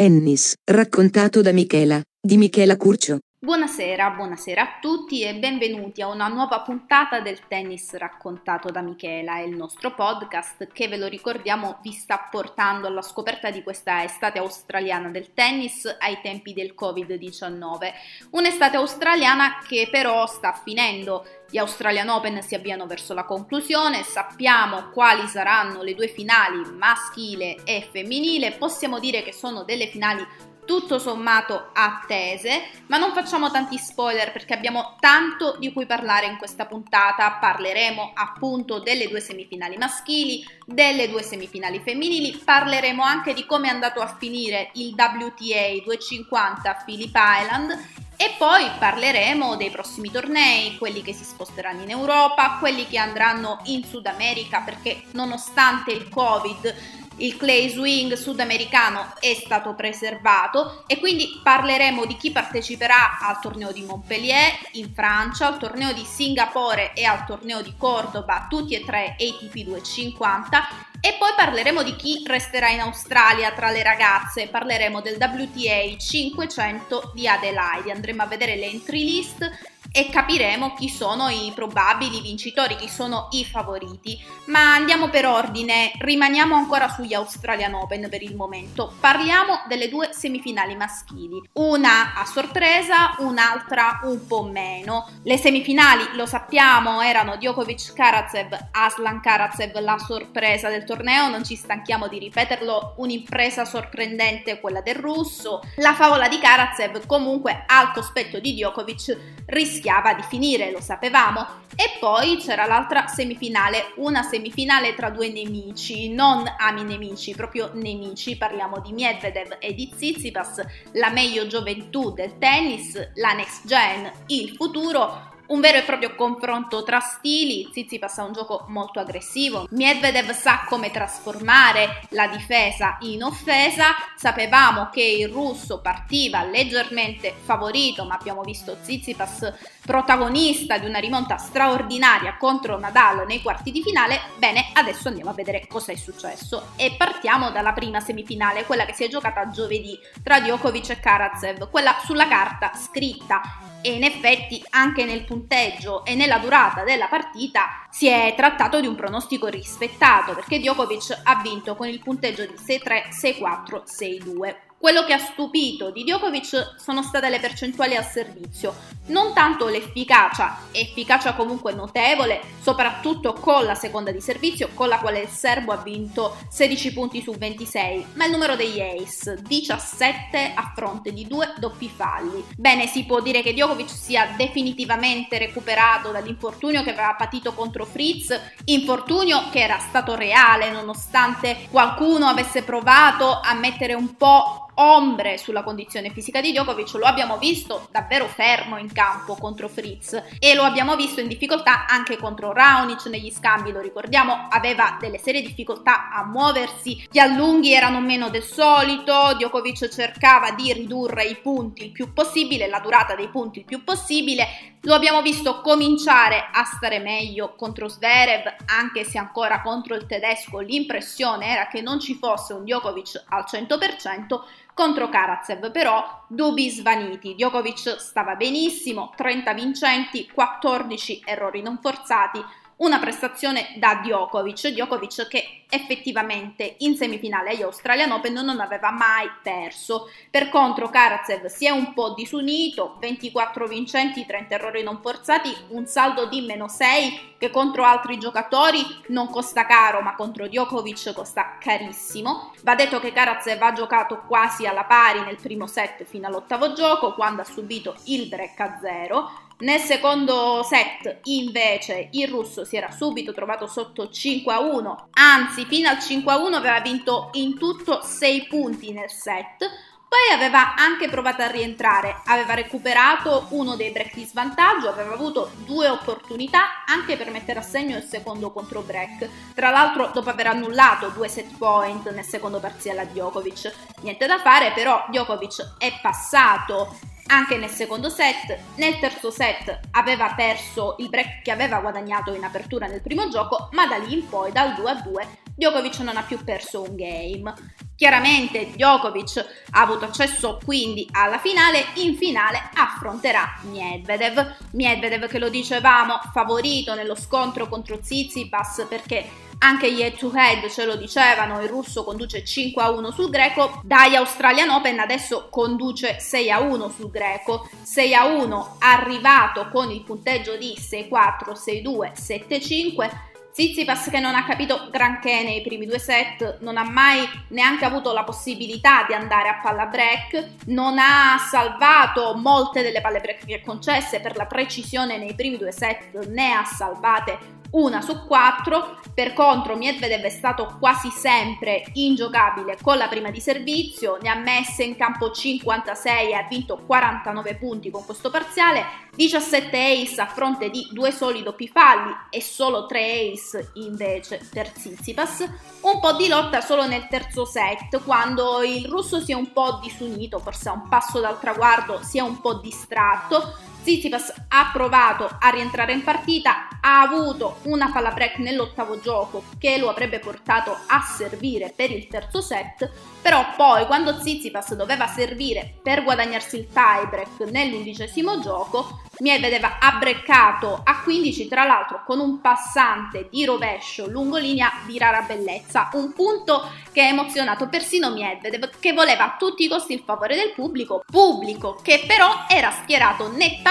Tennis, raccontato da Michela, di Michela Curcio. Buonasera, buonasera a tutti e benvenuti a una nuova puntata del tennis raccontato da Michela, il nostro podcast che ve lo ricordiamo vi sta portando alla scoperta di questa estate australiana del tennis ai tempi del Covid-19. Un'estate australiana che però sta finendo. Gli Australian Open si avviano verso la conclusione, sappiamo quali saranno le due finali maschile e femminile, possiamo dire che sono delle finali tutto sommato attese, ma non facciamo tanti spoiler perché abbiamo tanto di cui parlare in questa puntata. Parleremo appunto delle due semifinali maschili, delle due semifinali femminili, parleremo anche di come è andato a finire il WTA 250 Phillip Island e poi parleremo dei prossimi tornei, quelli che si sposteranno in Europa, quelli che andranno in Sud America perché nonostante il Covid il clay swing sudamericano è stato preservato e quindi parleremo di chi parteciperà al torneo di Montpellier in Francia, al torneo di Singapore e al torneo di Cordoba, tutti e tre ATP 250 e poi parleremo di chi resterà in Australia tra le ragazze, parleremo del WTA 500 di Adelaide, andremo a vedere le entry list e capiremo chi sono i probabili vincitori, chi sono i favoriti. Ma andiamo per ordine, rimaniamo ancora sugli Australian Open per il momento. Parliamo delle due semifinali maschili, una a sorpresa, un'altra un po' meno. Le semifinali, lo sappiamo, erano Djokovic Karatsev, Aslan Karatsev, la sorpresa del torneo, non ci stanchiamo di ripeterlo, un'impresa sorprendente quella del russo. La favola di Karatsev comunque al cospetto di Djokovic rischia rischiava di finire, lo sapevamo. E poi c'era l'altra semifinale, una semifinale tra due nemici, non ami nemici, proprio nemici, parliamo di Medvedev e di Tsitsipas, la meglio gioventù del tennis, la next gen, il futuro, un vero e proprio confronto tra stili, Tsitsipas ha un gioco molto aggressivo, Medvedev sa come trasformare la difesa in offesa, sapevamo che il russo partiva leggermente favorito, ma abbiamo visto Tsitsipas protagonista di una rimonta straordinaria contro Nadal nei quarti di finale, bene, adesso andiamo a vedere cosa è successo. E partiamo dalla prima semifinale, quella che si è giocata giovedì tra Djokovic e Karatsev, quella sulla carta scritta. E in effetti anche nel punteggio e nella durata della partita si è trattato di un pronostico rispettato perché Djokovic ha vinto con il punteggio di 6-3, 6-4, 6-2. Quello che ha stupito di Djokovic sono state le percentuali al servizio, non tanto l'efficacia, efficacia comunque notevole, soprattutto con la seconda di servizio, con la quale il serbo ha vinto 16 punti su 26, ma il numero degli ace, 17 a fronte di due doppi falli. Bene, si può dire che Djokovic sia definitivamente recuperato dall'infortunio che aveva patito contro Fritz, infortunio che era stato reale nonostante qualcuno avesse provato a mettere un po' ombre sulla condizione fisica di Djokovic, lo abbiamo visto davvero fermo in campo contro Fritz e lo abbiamo visto in difficoltà anche contro Raonic negli scambi, lo ricordiamo, aveva delle serie difficoltà a muoversi, gli allunghi erano meno del solito, Djokovic cercava di ridurre i punti il più possibile, la durata dei punti il più possibile, lo abbiamo visto cominciare a stare meglio contro Zverev, anche se ancora contro il tedesco l'impressione era che non ci fosse un Djokovic al 100%, contro Karatsev però dubbi svaniti. Djokovic stava benissimo, 30 vincenti, 14 errori non forzati, una prestazione da Djokovic, Djokovic che effettivamente in semifinale agli Australian Open non aveva mai perso. Per contro Karatsev si è un po' disunito, 24 vincenti, 30 errori non forzati, un saldo di meno 6 che contro altri giocatori non costa caro ma contro Djokovic costa carissimo. Va detto che Karatsev ha giocato quasi alla pari nel primo set fino all'ottavo gioco quando ha subito il break a zero nel secondo set invece il russo si era subito trovato sotto 5 a 1, anzi fino al 5 a 1 aveva vinto in tutto 6 punti nel set, poi aveva anche provato a rientrare, aveva recuperato uno dei break di svantaggio, aveva avuto due opportunità anche per mettere a segno il secondo contro break. Tra l'altro dopo aver annullato due set point nel secondo parziale a Djokovic. Niente da fare, però Djokovic è passato anche nel secondo set. Nel terzo set aveva perso il break che aveva guadagnato in apertura nel primo gioco, ma da lì in poi, dal 2 a 2, Djokovic non ha più perso un game. Chiaramente Djokovic ha avuto accesso quindi alla finale, in finale affronterà Medvedev. Medvedev che lo dicevamo favorito nello scontro contro Tsitsipas perché anche gli head to head ce lo dicevano, il russo conduce 5 a 1 sul greco, dai Australian Open adesso conduce 6 a 1 sul greco, 6 a 1 arrivato con il punteggio di 6-4, 6-2, 7-5 Tsitsipas che non ha capito granché nei primi due set, non ha mai neanche avuto la possibilità di andare a palla break, non ha salvato molte delle palle break che concesse per la precisione nei primi due set, ne ha salvate una su quattro, per contro Medvedev è stato quasi sempre ingiocabile con la prima di servizio, ne ha messe in campo 56 e ha vinto 49 punti con questo parziale, 17 ace a fronte di due soli doppi falli e solo 3 ace invece per Tsitsipas, un po' di lotta solo nel terzo set quando il russo si è un po' disunito, forse a un passo dal traguardo si è un po' distratto, Tsitsipas ha provato a rientrare in partita, ha avuto una palla break nell'ottavo gioco che lo avrebbe portato a servire per il terzo set, però poi quando Tsitsipas doveva servire per guadagnarsi il tiebreak nell'undicesimo gioco, Medvedev ha breccato a 15 tra l'altro con un passante di rovescio lungo linea di rara bellezza, un punto che ha emozionato persino Medvedev che voleva a tutti i costi il favore del pubblico, pubblico che però era schierato nettamente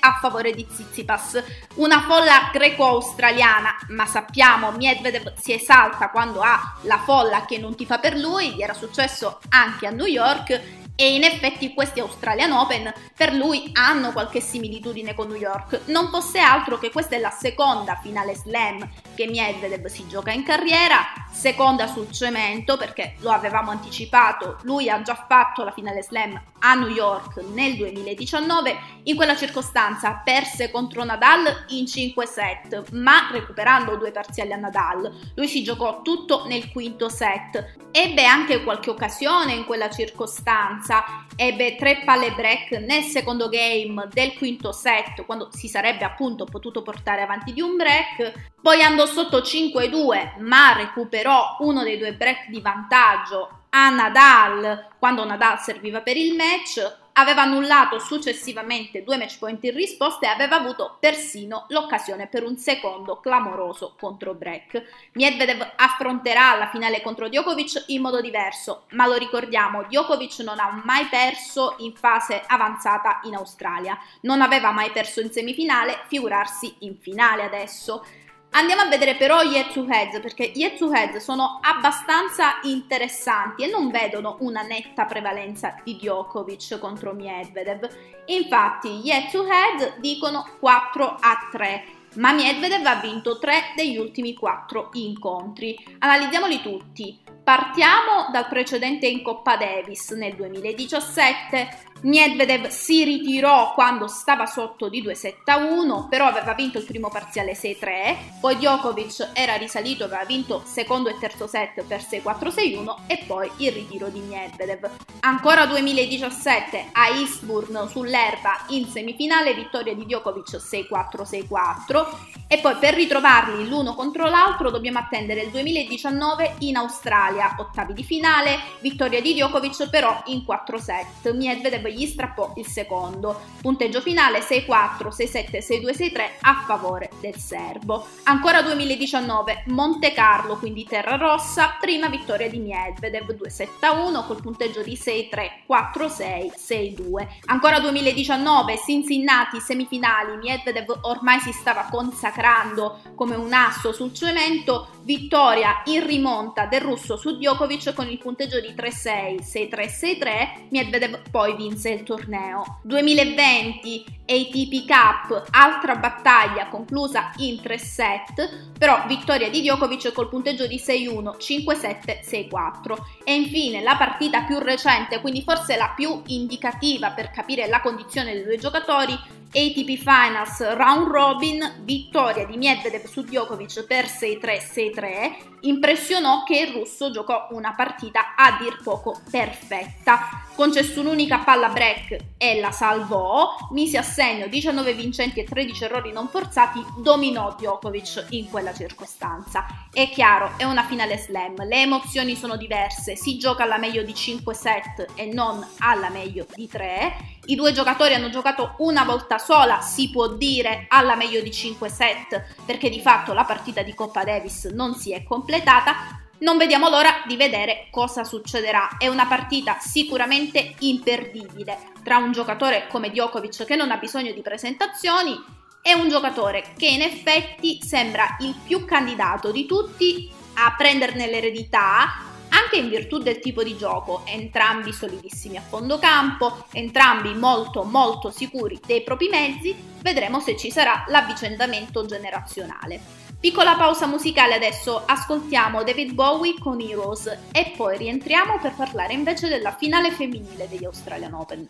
a favore di Tsitsipas, una folla greco-australiana, ma sappiamo Medvedev si esalta quando ha la folla che non ti fa per lui, gli era successo anche a New York e in effetti questi Australian Open per lui hanno qualche similitudine con New York. Non fosse altro che questa è la seconda finale slam che Medvedev si gioca in carriera, seconda sul cemento perché lo avevamo anticipato, lui ha già fatto la finale slam a New York nel 2019, in quella circostanza perse contro Nadal in 5 set, ma recuperando due parziali a Nadal. Lui si giocò tutto nel quinto set. Ebbe anche qualche occasione in quella circostanza ebbe tre palle break nel secondo game del quinto set, quando si sarebbe appunto potuto portare avanti di un break. Poi andò sotto 5-2, ma recuperò uno dei due break di vantaggio a Nadal quando Nadal serviva per il match aveva annullato successivamente due match point in risposta e aveva avuto persino l'occasione per un secondo clamoroso contro break. Medvedev affronterà la finale contro Djokovic in modo diverso, ma lo ricordiamo, Djokovic non ha mai perso in fase avanzata in Australia, non aveva mai perso in semifinale, figurarsi in finale adesso. Andiamo a vedere però gli head to head perché gli head to head sono abbastanza interessanti e non vedono una netta prevalenza di Djokovic contro Medvedev. Infatti gli head to head dicono 4 a 3 ma Medvedev ha vinto 3 degli ultimi 4 incontri. Analizziamoli tutti. Partiamo dal precedente in Coppa Davis nel 2017. Medvedev si ritirò quando stava sotto di 2-7-1, però aveva vinto il primo parziale 6-3, poi Djokovic era risalito, aveva vinto secondo e terzo set per 6-4-6-1 e poi il ritiro di Medvedev. Ancora 2017 a Eastbourne sull'erba in semifinale vittoria di Djokovic 6-4-6-4 e poi per ritrovarli l'uno contro l'altro dobbiamo attendere il 2019 in Australia, ottavi di finale, vittoria di Djokovic però in 4 set. Medvedev gli strappò il secondo. Punteggio finale 6-4, 6-7, 6-2, 6-3 a favore del serbo. Ancora 2019 Monte Carlo, quindi terra rossa, prima vittoria di Medvedev 2-7-1 col punteggio di 6-3, 4-6, 6-2. Ancora 2019 Cincinnati semifinali, Medvedev ormai si stava consacrando come un asso sul cemento, vittoria in rimonta del russo su Djokovic con il punteggio di 3-6, 6-3-6-3, Medvedev poi vinse il torneo. 2020 ATP Cup, altra battaglia conclusa in 3 set, però vittoria di Djokovic col punteggio di 6-1, 5-7, 6-4. E infine la partita più recente, quindi forse la più indicativa per capire la condizione dei due giocatori, ATP Finals Round Robin, vittoria di Medvedev su Djokovic per 6-3-6-3, impressionò che il russo giocò una partita a dir poco perfetta. Concesse un'unica palla break e la salvò, mise a segno 19 vincenti e 13 errori non forzati, dominò Djokovic in quella circostanza. È chiaro, è una finale slam, le emozioni sono diverse, si gioca alla meglio di 5 set e non alla meglio di 3 i due giocatori hanno giocato una volta sola, si può dire, alla meglio di 5 set, perché di fatto la partita di Coppa Davis non si è completata. Non vediamo l'ora di vedere cosa succederà. È una partita sicuramente imperdibile tra un giocatore come Djokovic che non ha bisogno di presentazioni e un giocatore che in effetti sembra il più candidato di tutti a prenderne l'eredità, anche in virtù del tipo di gioco, entrambi solidissimi a fondo campo, entrambi molto molto sicuri dei propri mezzi, vedremo se ci sarà l'avvicendamento generazionale. Piccola pausa musicale adesso, ascoltiamo David Bowie con Heroes e poi rientriamo per parlare invece della finale femminile degli Australian Open.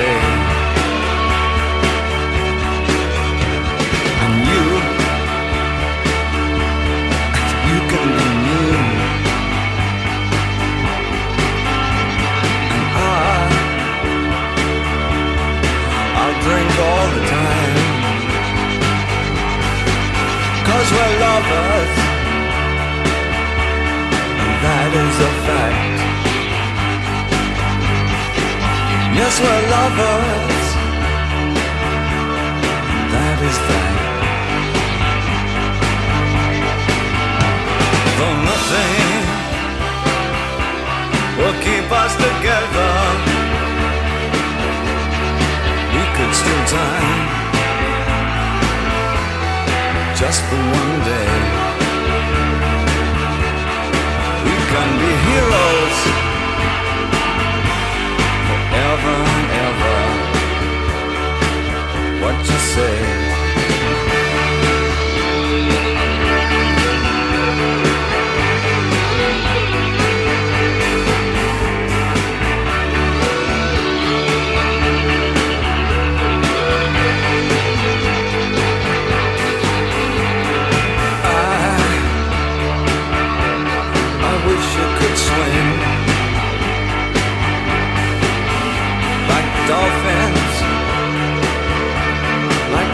day. lovers were lovers. That is that. Though nothing will keep us together, we could still time just for one day. We can be heroes heaven ever. What you say?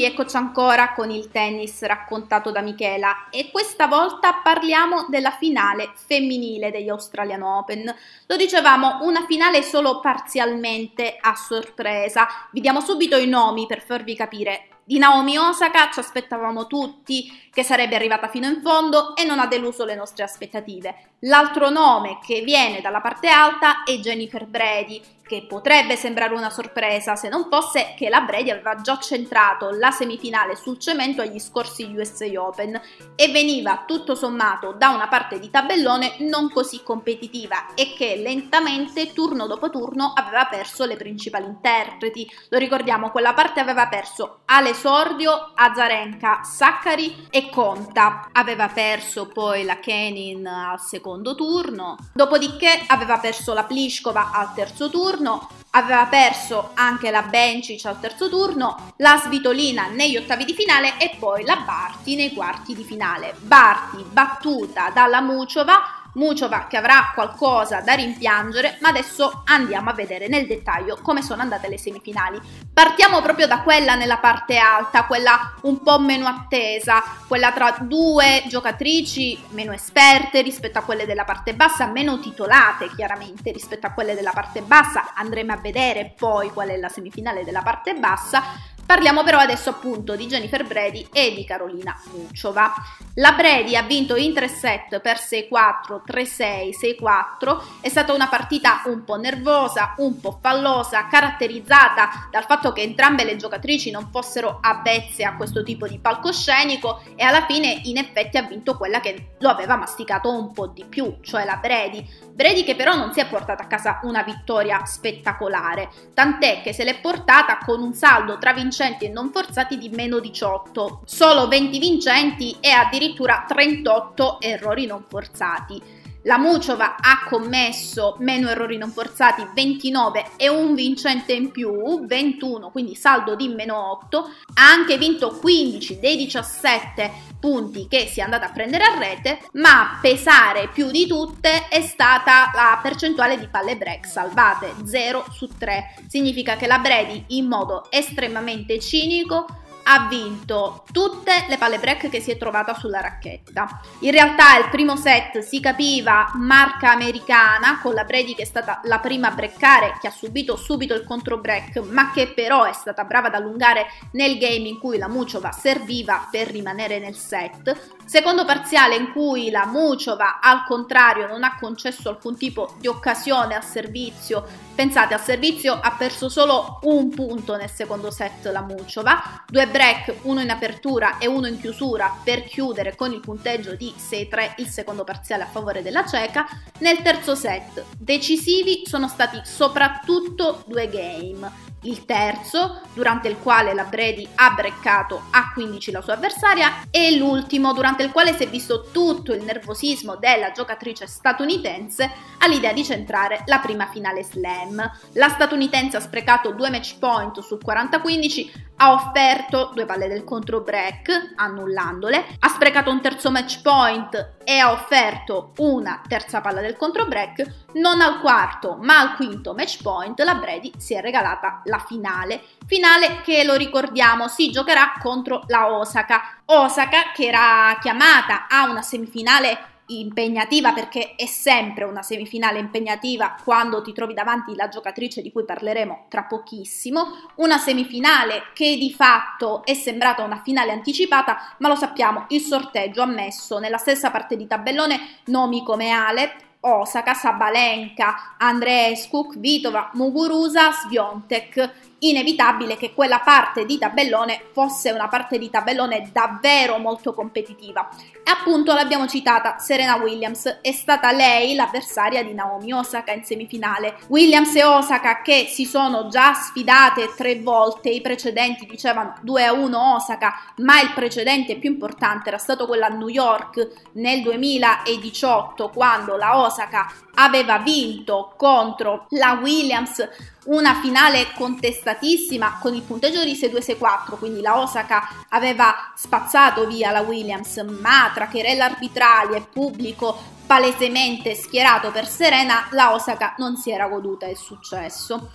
Rieccoci ancora con il tennis raccontato da Michela e questa volta parliamo della finale femminile degli Australian Open. Lo dicevamo, una finale solo parzialmente a sorpresa. Vi diamo subito i nomi per farvi capire di Naomi Osaka ci aspettavamo tutti che sarebbe arrivata fino in fondo e non ha deluso le nostre aspettative. L'altro nome che viene dalla parte alta è Jennifer Brady, che potrebbe sembrare una sorpresa se non fosse che la Brady aveva già centrato la semifinale sul cemento agli scorsi USA Open e veniva tutto sommato da una parte di tabellone non così competitiva e che lentamente turno dopo turno aveva perso le principali interpreti. Lo ricordiamo, quella parte aveva perso all'esordio Azarenka, Saccari e Conta. Aveva perso poi la Kenin al secondo turno, dopodiché aveva perso la Pliskova al terzo turno turno, aveva perso anche la Bencic al terzo turno, la Svitolina negli ottavi di finale e poi la Barti nei quarti di finale. Barti battuta dalla Muciova Muciova che avrà qualcosa da rimpiangere, ma adesso andiamo a vedere nel dettaglio come sono andate le semifinali. Partiamo proprio da quella nella parte alta, quella un po' meno attesa, quella tra due giocatrici meno esperte rispetto a quelle della parte bassa, meno titolate chiaramente rispetto a quelle della parte bassa. Andremo a vedere poi qual è la semifinale della parte bassa, Parliamo però adesso appunto di Jennifer Brady e di Carolina Mucciova. La Brady ha vinto in 3 set per 6-4, 3-6, 6-4. È stata una partita un po' nervosa, un po' fallosa, caratterizzata dal fatto che entrambe le giocatrici non fossero avvezze a questo tipo di palcoscenico e alla fine in effetti ha vinto quella che lo aveva masticato un po' di più, cioè la Brady. Brady che però non si è portata a casa una vittoria spettacolare, tant'è che se l'è portata con un saldo tra vincenti e non forzati di meno 18, solo 20 vincenti e addirittura 38 errori non forzati. La Muciova ha commesso meno errori non forzati 29 e un vincente in più 21, quindi saldo di meno 8. Ha anche vinto 15 dei 17 punti che si è andata a prendere a rete, ma a pesare più di tutte è stata la percentuale di palle break salvate, 0 su 3. Significa che la Brady in modo estremamente cinico ha vinto tutte le palle break che si è trovata sulla racchetta. In realtà il primo set si capiva marca americana con la Brady che è stata la prima a breccare, che ha subito subito il contro break, ma che però è stata brava ad allungare nel game in cui la Muciova serviva per rimanere nel set. Secondo parziale in cui la Muciova al contrario non ha concesso alcun tipo di occasione al servizio. Pensate, al servizio ha perso solo un punto nel secondo set la Muciova, due break, uno in apertura e uno in chiusura per chiudere con il punteggio di 6-3 il secondo parziale a favore della ceca. Nel terzo set decisivi sono stati soprattutto due game il terzo, durante il quale la Brady ha breccato a 15 la sua avversaria, e l'ultimo, durante il quale si è visto tutto il nervosismo della giocatrice statunitense all'idea di centrare la prima finale slam. La statunitense ha sprecato due match point sul 40-15, ha offerto due palle del contro break, annullandole, ha sprecato un terzo match point e ha offerto una terza palla del contro break, non al quarto ma al quinto match point la Brady si è regalata la finale, finale che lo ricordiamo si giocherà contro la Osaka, Osaka che era chiamata a una semifinale impegnativa perché è sempre una semifinale impegnativa quando ti trovi davanti la giocatrice di cui parleremo tra pochissimo, una semifinale che di fatto è sembrata una finale anticipata, ma lo sappiamo, il sorteggio ha messo nella stessa parte di tabellone nomi come Alep, Osaka, Sabalenka, Andreescu, Vitova, Muguruza, Sviontek inevitabile che quella parte di tabellone fosse una parte di tabellone davvero molto competitiva. E appunto l'abbiamo citata, Serena Williams, è stata lei l'avversaria di Naomi Osaka in semifinale. Williams e Osaka che si sono già sfidate tre volte, i precedenti dicevano 2 a 1 Osaka, ma il precedente più importante era stato quello a New York nel 2018 quando la Osaka aveva vinto contro la Williams una finale contestatissima con il punteggio di 6-2-6-4, quindi la Osaka aveva spazzato via la Williams, ma tra querelle arbitrali e pubblico palesemente schierato per Serena, la Osaka non si era goduta il successo.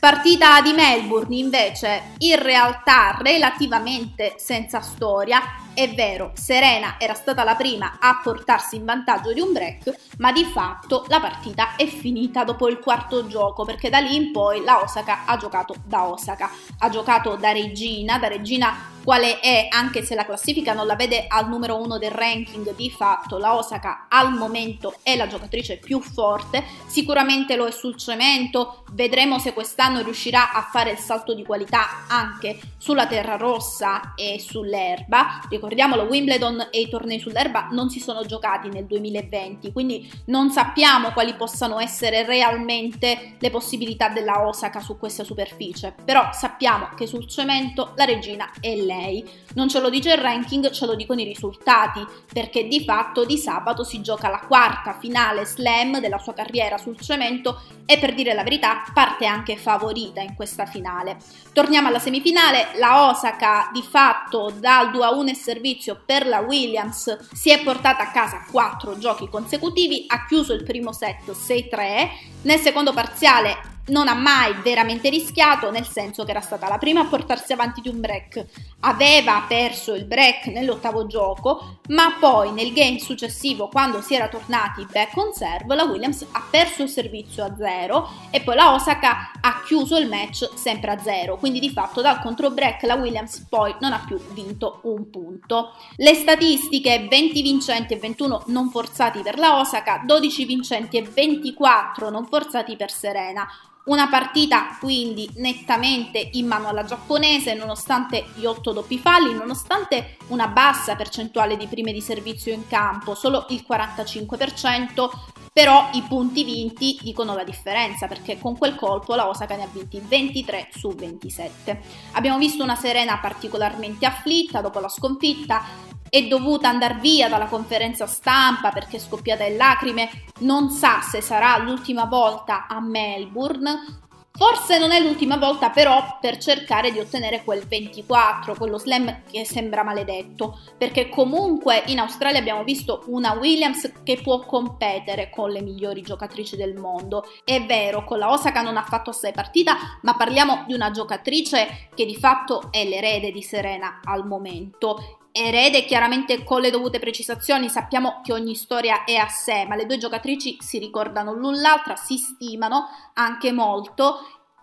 Partita di Melbourne invece in realtà relativamente senza storia, è vero, Serena era stata la prima a portarsi in vantaggio di un break, ma di fatto la partita è finita dopo il quarto gioco perché da lì in poi la Osaka ha giocato da Osaka, ha giocato da regina, da regina quale è, anche se la classifica non la vede al numero uno del ranking, di fatto la Osaka al momento è la giocatrice più forte, sicuramente lo è sul cemento, vedremo se quest'anno riuscirà a fare il salto di qualità anche sulla terra rossa e sull'erba. Ricordiamolo, Wimbledon e i tornei sull'erba non si sono giocati nel 2020, quindi non sappiamo quali possano essere realmente le possibilità della Osaka su questa superficie, però sappiamo che sul cemento la regina è lei. Non ce lo dice il ranking, ce lo dicono i risultati, perché di fatto di sabato si gioca la quarta finale slam della sua carriera sul cemento e per dire la verità parte anche favorita in questa finale. Torniamo alla semifinale, la Osaka di fatto dal 2-1 e servizio per la Williams si è portata a casa quattro giochi consecutivi, ha chiuso il primo set 6-3, nel secondo parziale non ha mai veramente rischiato, nel senso che era stata la prima a portarsi avanti di un break, aveva perso il break nell'ottavo gioco, ma poi nel game successivo, quando si era tornati back on serve, la Williams ha perso il servizio a zero e poi la Osaka ha chiuso il match sempre a zero, quindi di fatto dal contro break la Williams poi non ha più vinto un punto. Le statistiche 20 vincenti e 21 non forzati per la Osaka, 12 vincenti e 24 non forzati per Serena. Una partita quindi nettamente in mano alla giapponese nonostante gli 8 doppi falli, nonostante una bassa percentuale di prime di servizio in campo, solo il 45%, però i punti vinti dicono la differenza perché con quel colpo la Osaka ne ha vinti 23 su 27. Abbiamo visto una Serena particolarmente afflitta dopo la sconfitta, è dovuta andare via dalla conferenza stampa perché è scoppiata in lacrime, non sa se sarà l'ultima volta a Melbourne. Forse non è l'ultima volta però per cercare di ottenere quel 24, quello slam che sembra maledetto, perché comunque in Australia abbiamo visto una Williams che può competere con le migliori giocatrici del mondo. È vero, con la Osaka non ha fatto assai partita, ma parliamo di una giocatrice che di fatto è l'erede di Serena al momento erede chiaramente con le dovute precisazioni, sappiamo che ogni storia è a sé, ma le due giocatrici si ricordano l'un l'altra, si stimano anche molto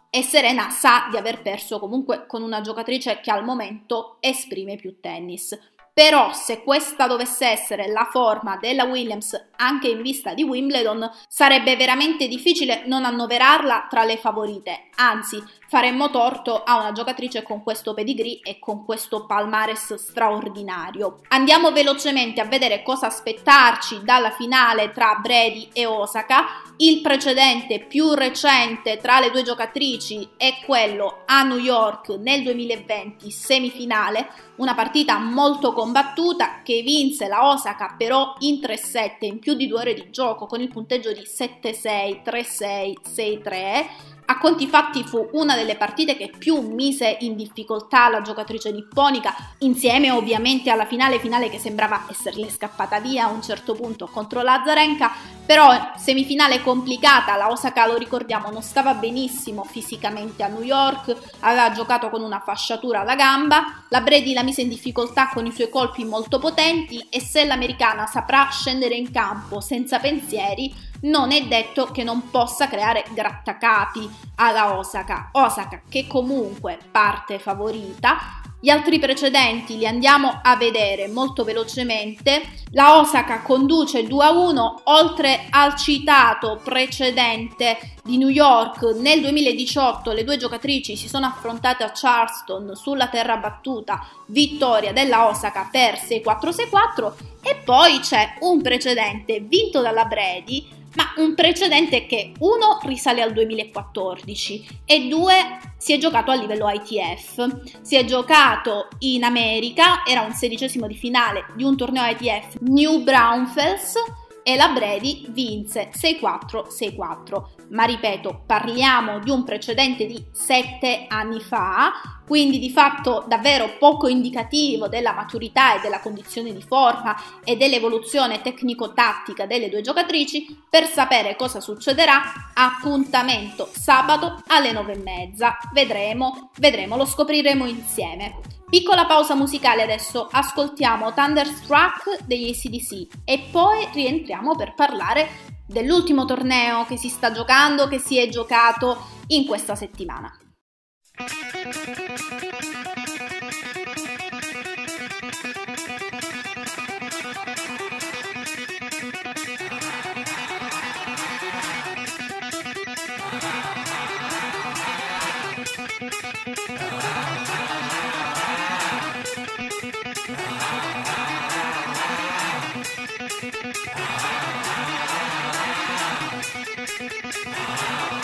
e Serena sa di aver perso comunque con una giocatrice che al momento esprime più tennis. Però se questa dovesse essere la forma della Williams anche in vista di Wimbledon, sarebbe veramente difficile non annoverarla tra le favorite, anzi faremmo torto a una giocatrice con questo pedigree e con questo palmares straordinario. Andiamo velocemente a vedere cosa aspettarci dalla finale tra Brady e Osaka. Il precedente più recente tra le due giocatrici è quello a New York nel 2020 semifinale, una partita molto combattuta che vinse la Osaka però in 3-7 in più di due ore di gioco con il punteggio di 7-6, 3-6, 6-3 a conti fatti fu una delle partite che più mise in difficoltà la giocatrice nipponica, insieme ovviamente alla finale finale che sembrava esserle scappata via a un certo punto contro Lazarenka, però semifinale complicata, la Osaka lo ricordiamo non stava benissimo fisicamente a New York, aveva giocato con una fasciatura alla gamba, la Brady la mise in difficoltà con i suoi colpi molto potenti e se l'americana saprà scendere in campo senza pensieri, non è detto che non possa creare grattacapi alla Osaka. Osaka che comunque parte favorita. Gli altri precedenti li andiamo a vedere molto velocemente. La Osaka conduce 2-1 oltre al citato precedente di New York nel 2018 le due giocatrici si sono affrontate a Charleston sulla terra battuta, vittoria della Osaka per 6-4-6-4 e poi c'è un precedente vinto dalla Brady ma un precedente che uno risale al 2014 e due si è giocato a livello ITF. Si è giocato in America, era un sedicesimo di finale di un torneo ITF New Braunfels e la Brady vinse 6-4-6-4. Ma ripeto, parliamo di un precedente di 7 anni fa, quindi di fatto davvero poco indicativo della maturità e della condizione di forma e dell'evoluzione tecnico-tattica delle due giocatrici. Per sapere cosa succederà, appuntamento sabato alle 9.30. Vedremo, vedremo, lo scopriremo insieme. Piccola pausa musicale adesso, ascoltiamo Thunderstruck degli ACDC e poi rientriamo per parlare dell'ultimo torneo che si sta giocando, che si è giocato in questa settimana. Música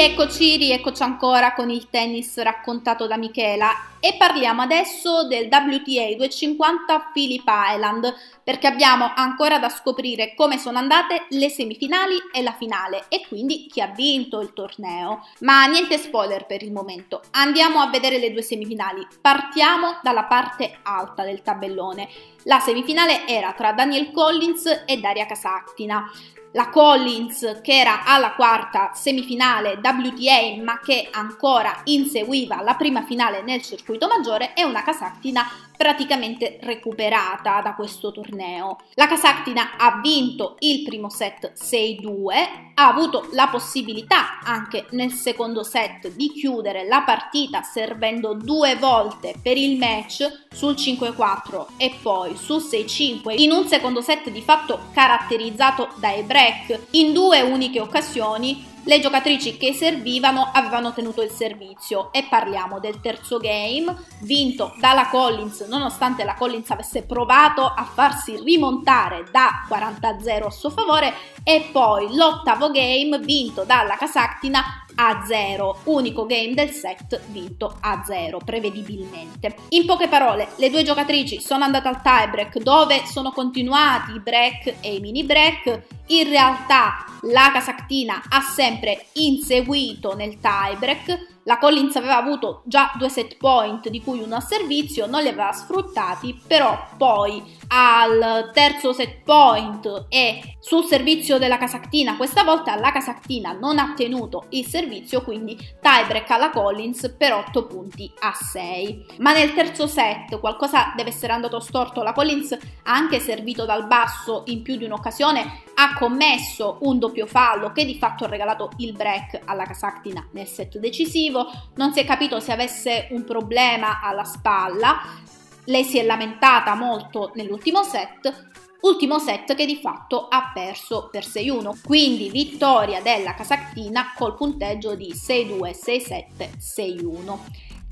Rieccoci, rieccoci ancora con il tennis raccontato da Michela e parliamo adesso del WTA 250 Phillip Island perché abbiamo ancora da scoprire come sono andate le semifinali e la finale e quindi chi ha vinto il torneo. Ma niente spoiler per il momento, andiamo a vedere le due semifinali. Partiamo dalla parte alta del tabellone. La semifinale era tra Daniel Collins e Daria Casattina la Collins che era alla quarta semifinale WTA ma che ancora inseguiva la prima finale nel circuito maggiore e una Casactina praticamente recuperata da questo torneo. La Casactina ha vinto il primo set 6-2, ha avuto la possibilità anche nel secondo set di chiudere la partita servendo due volte per il match sul 5-4 e poi sul 6-5 in un secondo set di fatto caratterizzato dai break in due uniche occasioni le giocatrici che servivano avevano tenuto il servizio. E parliamo del terzo game vinto dalla Collins nonostante la Collins avesse provato a farsi rimontare da 40-0 a suo favore e poi l'ottavo game vinto dalla Kasaktina a 0, unico game del set vinto a 0 prevedibilmente. In poche parole, le due giocatrici sono andate al tiebreak dove sono continuati i break e i mini break. In realtà la Casactina ha sempre inseguito nel tiebreak la Collins aveva avuto già due set point, di cui uno a servizio, non li aveva sfruttati, però poi al terzo set point e sul servizio della Casactina, questa volta la Casactina non ha tenuto il servizio, quindi tiebreak alla Collins per 8 punti a 6. Ma nel terzo set qualcosa deve essere andato storto, la Collins ha anche servito dal basso in più di un'occasione, ha commesso un doppio fallo che di fatto ha regalato il break alla Casactina nel set decisivo motivo, non si è capito se avesse un problema alla spalla, lei si è lamentata molto nell'ultimo set, ultimo set che di fatto ha perso per 6-1, quindi vittoria della Casactina col punteggio di 6-2, 6-7, 6-1.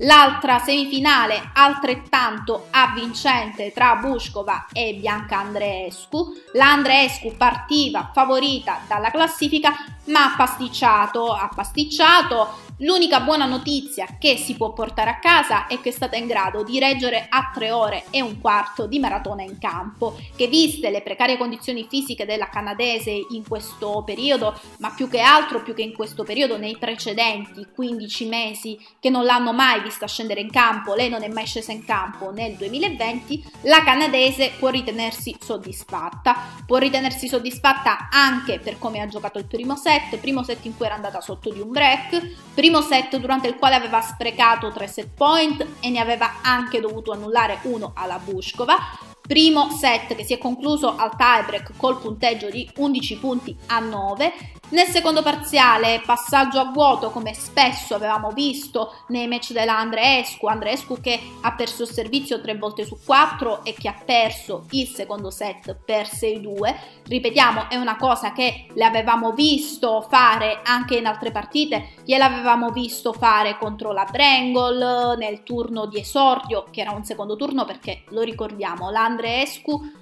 L'altra semifinale altrettanto avvincente tra Bushkova e Bianca Andreescu. La Andreescu partiva favorita dalla classifica ma ha pasticciato, ha pasticciato L'unica buona notizia che si può portare a casa è che è stata in grado di reggere a 3 ore e un quarto di maratona in campo, che viste le precarie condizioni fisiche della canadese in questo periodo, ma più che altro, più che in questo periodo, nei precedenti 15 mesi che non l'hanno mai vista scendere in campo, lei non è mai scesa in campo nel 2020, la canadese può ritenersi soddisfatta. Può ritenersi soddisfatta anche per come ha giocato il primo set, primo set in cui era andata sotto di un break, Primo set durante il quale aveva sprecato 3 set point e ne aveva anche dovuto annullare uno alla Bushkova. Primo set che si è concluso al tiebreak col punteggio di 11 punti a 9 nel secondo parziale, passaggio a vuoto come spesso avevamo visto nei match della Andreescu, Andreescu che ha perso il servizio tre volte su quattro e che ha perso il secondo set per 6-2. Ripetiamo, è una cosa che le avevamo visto fare anche in altre partite, gliel'avevamo visto fare contro la Brangol nel turno di esordio, che era un secondo turno perché lo ricordiamo, l'Andreescu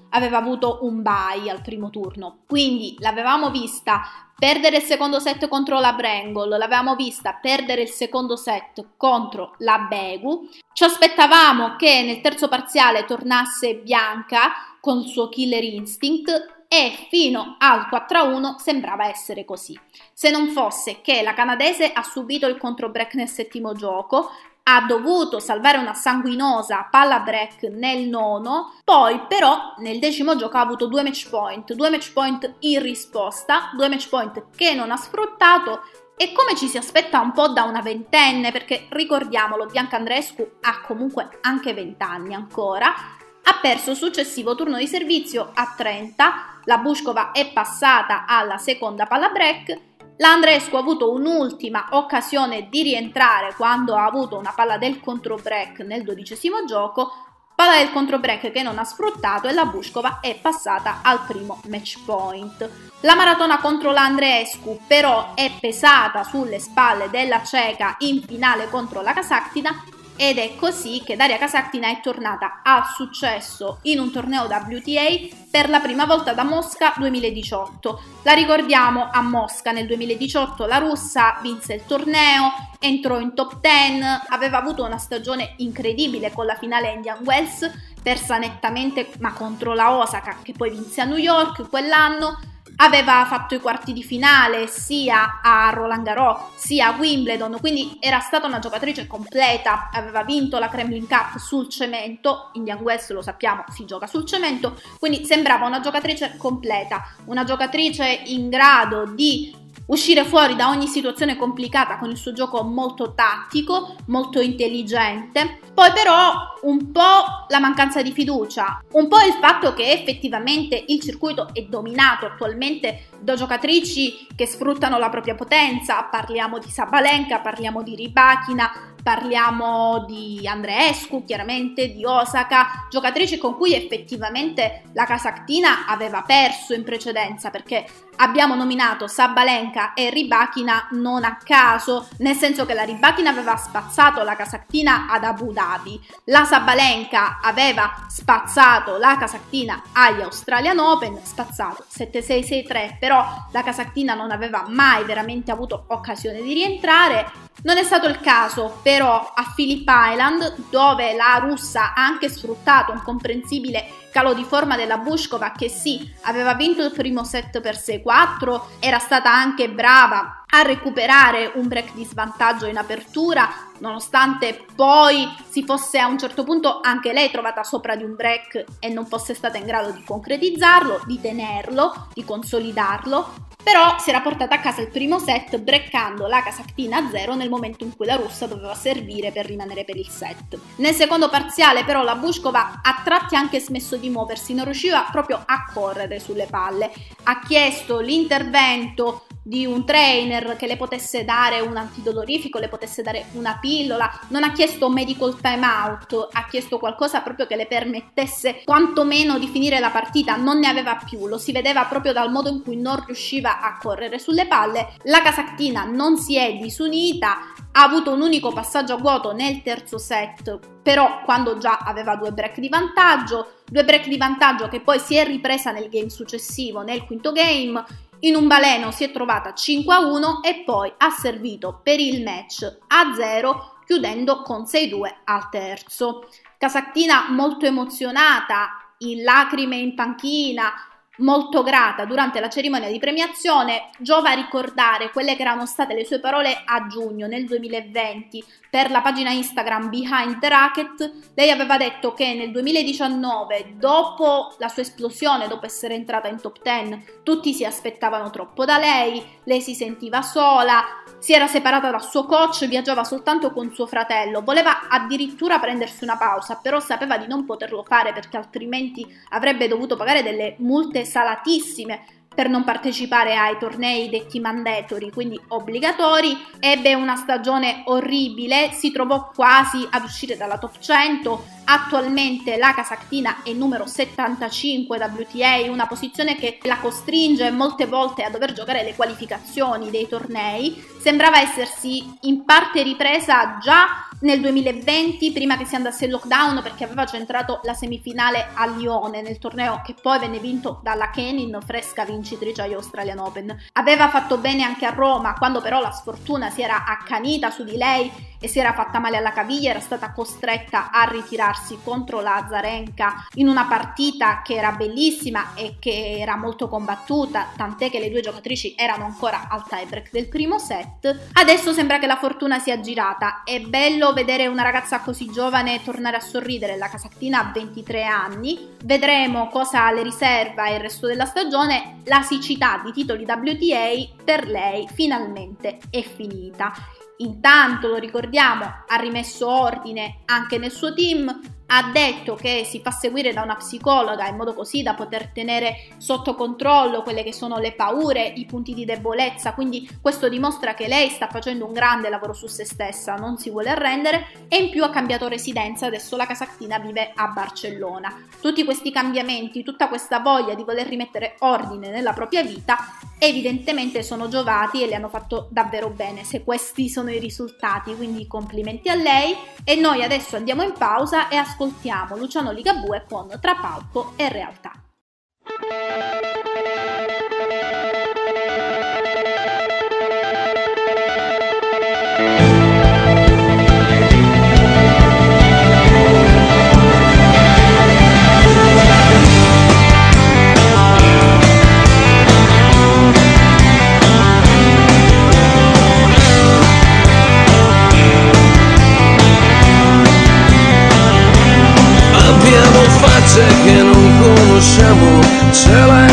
aveva avuto un bye al primo turno, quindi l'avevamo vista perdere il secondo set contro la Brangol, l'avevamo vista perdere il secondo set contro la Begu. Ci aspettavamo che nel terzo parziale tornasse Bianca con il suo killer instinct e fino al 4-1 sembrava essere così. Se non fosse che la canadese ha subito il contro break nel settimo gioco, ha dovuto salvare una sanguinosa palla break nel nono, poi però nel decimo gioco ha avuto due match point, due match point in risposta, due match point che non ha sfruttato e come ci si aspetta un po' da una ventenne, perché ricordiamolo, Bianca Andrescu ha comunque anche 20 anni ancora, ha perso il successivo turno di servizio a 30, la Bushkova è passata alla seconda palla break L'Andrescu ha avuto un'ultima occasione di rientrare quando ha avuto una palla del contro-break nel dodicesimo gioco, palla del contro-break che non ha sfruttato e la Bushkova è passata al primo match point. La maratona contro l'Andrescu però è pesata sulle spalle della ceca in finale contro la Kasaktina ed è così che Daria Kasatkina è tornata al successo in un torneo WTA per la prima volta da Mosca 2018. La ricordiamo a Mosca nel 2018 la russa vinse il torneo, entrò in top 10, aveva avuto una stagione incredibile con la finale Indian Wells, persa nettamente ma contro la Osaka che poi vinse a New York quell'anno aveva fatto i quarti di finale sia a Roland Garros sia a Wimbledon, quindi era stata una giocatrice completa, aveva vinto la Kremlin Cup sul cemento, Indian Wells lo sappiamo si gioca sul cemento, quindi sembrava una giocatrice completa, una giocatrice in grado di uscire fuori da ogni situazione complicata con il suo gioco molto tattico, molto intelligente. Poi però un po' la mancanza di fiducia, un po' il fatto che effettivamente il circuito è dominato attualmente da giocatrici che sfruttano la propria potenza, parliamo di Sabalenka, parliamo di Ribachina, parliamo di Andreescu, chiaramente di Osaka, giocatrici con cui effettivamente la Casactina aveva perso in precedenza perché abbiamo nominato Sabalenka e Ribachina non a caso, nel senso che la Ribachina aveva spazzato la Casactina ad Abu Dhabi, la Sabalenka aveva spazzato la Casactina agli Australian Open, spazzato 7-6-6-3, però la Casactina non aveva mai veramente avuto occasione di rientrare. Non è stato il caso però a Phillip Island, dove la russa ha anche sfruttato un comprensibile calo di forma della Bushkova che sì, aveva vinto il primo set per 6-4, era stata anche brava a recuperare un break di svantaggio in apertura, nonostante poi si fosse a un certo punto anche lei trovata sopra di un break e non fosse stata in grado di concretizzarlo, di tenerlo, di consolidarlo però si era portata a casa il primo set breccando la Casactina a zero nel momento in cui la russa doveva servire per rimanere per il set. Nel secondo parziale però la Bushkova a tratti ha anche smesso di muoversi, non riusciva proprio a correre sulle palle, ha chiesto l'intervento di un trainer che le potesse dare un antidolorifico, le potesse dare una pillola, non ha chiesto medical timeout, ha chiesto qualcosa proprio che le permettesse quantomeno di finire la partita, non ne aveva più, lo si vedeva proprio dal modo in cui non riusciva a correre sulle palle. La Casactina non si è disunita, ha avuto un unico passaggio a vuoto nel terzo set, però quando già aveva due break di vantaggio, due break di vantaggio che poi si è ripresa nel game successivo, nel quinto game, in un baleno si è trovata 5 a 1 e poi ha servito per il match a 0 chiudendo con 6-2 al terzo. Casactina molto emozionata, in lacrime in panchina, molto grata durante la cerimonia di premiazione, giova ricordare quelle che erano state le sue parole a giugno nel 2020 per la pagina Instagram Behind the Racket. Lei aveva detto che nel 2019, dopo la sua esplosione, dopo essere entrata in top 10, tutti si aspettavano troppo da lei, lei si sentiva sola, si era separata dal suo coach, viaggiava soltanto con suo fratello, voleva addirittura prendersi una pausa, però sapeva di non poterlo fare perché altrimenti avrebbe dovuto pagare delle multe salatissime per non partecipare ai tornei detti mandatori, quindi obbligatori. Ebbe una stagione orribile, si trovò quasi ad uscire dalla top 100. Attualmente la Casactina è numero 75 WTA, una posizione che la costringe molte volte a dover giocare le qualificazioni dei tornei. Sembrava essersi in parte ripresa già nel 2020, prima che si andasse in lockdown, perché aveva centrato la semifinale a Lione nel torneo che poi venne vinto dalla Kenin, fresca vincitrice agli Australian Open. Aveva fatto bene anche a Roma, quando però la sfortuna si era accanita su di lei e si era fatta male alla caviglia, era stata costretta a ritirarsi contro la Zarenka in una partita che era bellissima e che era molto combattuta, tant'è che le due giocatrici erano ancora al tiebreak del primo set. Adesso sembra che la fortuna sia girata. È bello vedere una ragazza così giovane tornare a sorridere, la Casactina ha 23 anni. Vedremo cosa le riserva il resto della stagione. La siccità di titoli WTA per lei finalmente è finita. Intanto, lo ricordiamo, ha rimesso ordine anche nel suo team, ha detto che si fa seguire da una psicologa in modo così da poter tenere sotto controllo quelle che sono le paure, i punti di debolezza, quindi questo dimostra che lei sta facendo un grande lavoro su se stessa, non si vuole arrendere e in più ha cambiato residenza, adesso la Casactina vive a Barcellona. Tutti questi cambiamenti, tutta questa voglia di voler rimettere ordine nella propria vita evidentemente sono giovati e le hanno fatto davvero bene se questi sono i risultati, quindi complimenti a lei e noi adesso andiamo in pausa e ascoltiamo Luciano Ligabue con Tra palco e realtà.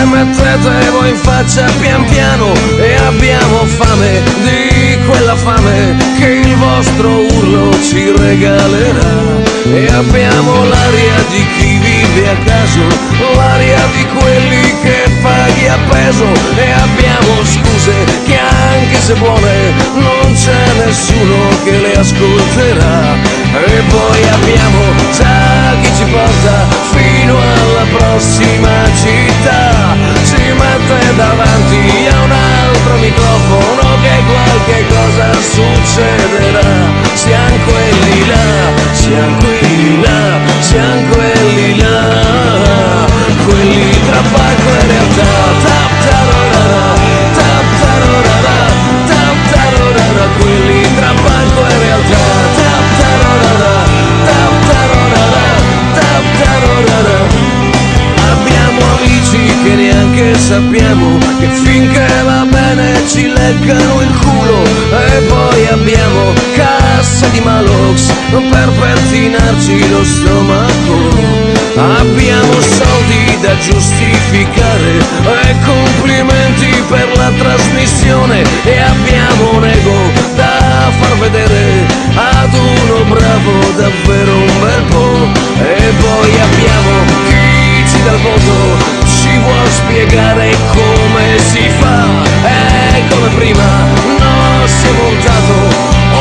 Mettete voi in faccia pian piano e abbiamo fame di quella fame che il vostro urlo ci regalerà. E abbiamo l'aria di chi vive a caso, l'aria di quelli che paghi a peso e abbiamo scuse che anche se buone non c'è nessuno che le ascolterà. E poi abbiamo già chi ci porta fino alla prossima città. Ci mette davanti a un altro microfono che qualche cosa succederà. Siamo quelli là siamo quelli là siamo quelli sappiamo che finché va bene ci leggano il culo e poi abbiamo casse di Malox per pettinarci lo stomaco. Abbiamo soldi da giustificare e complimenti per la trasmissione e abbiamo un ego da far vedere ad uno bravo davvero un bel po' e poi abbiamo chi ci dà il voto spiegare come si fa. E come prima non si è montato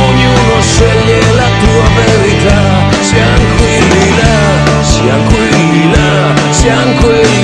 ognuno sceglie la tua verità. Siamo quelli là siamo quelli là siamo quelli là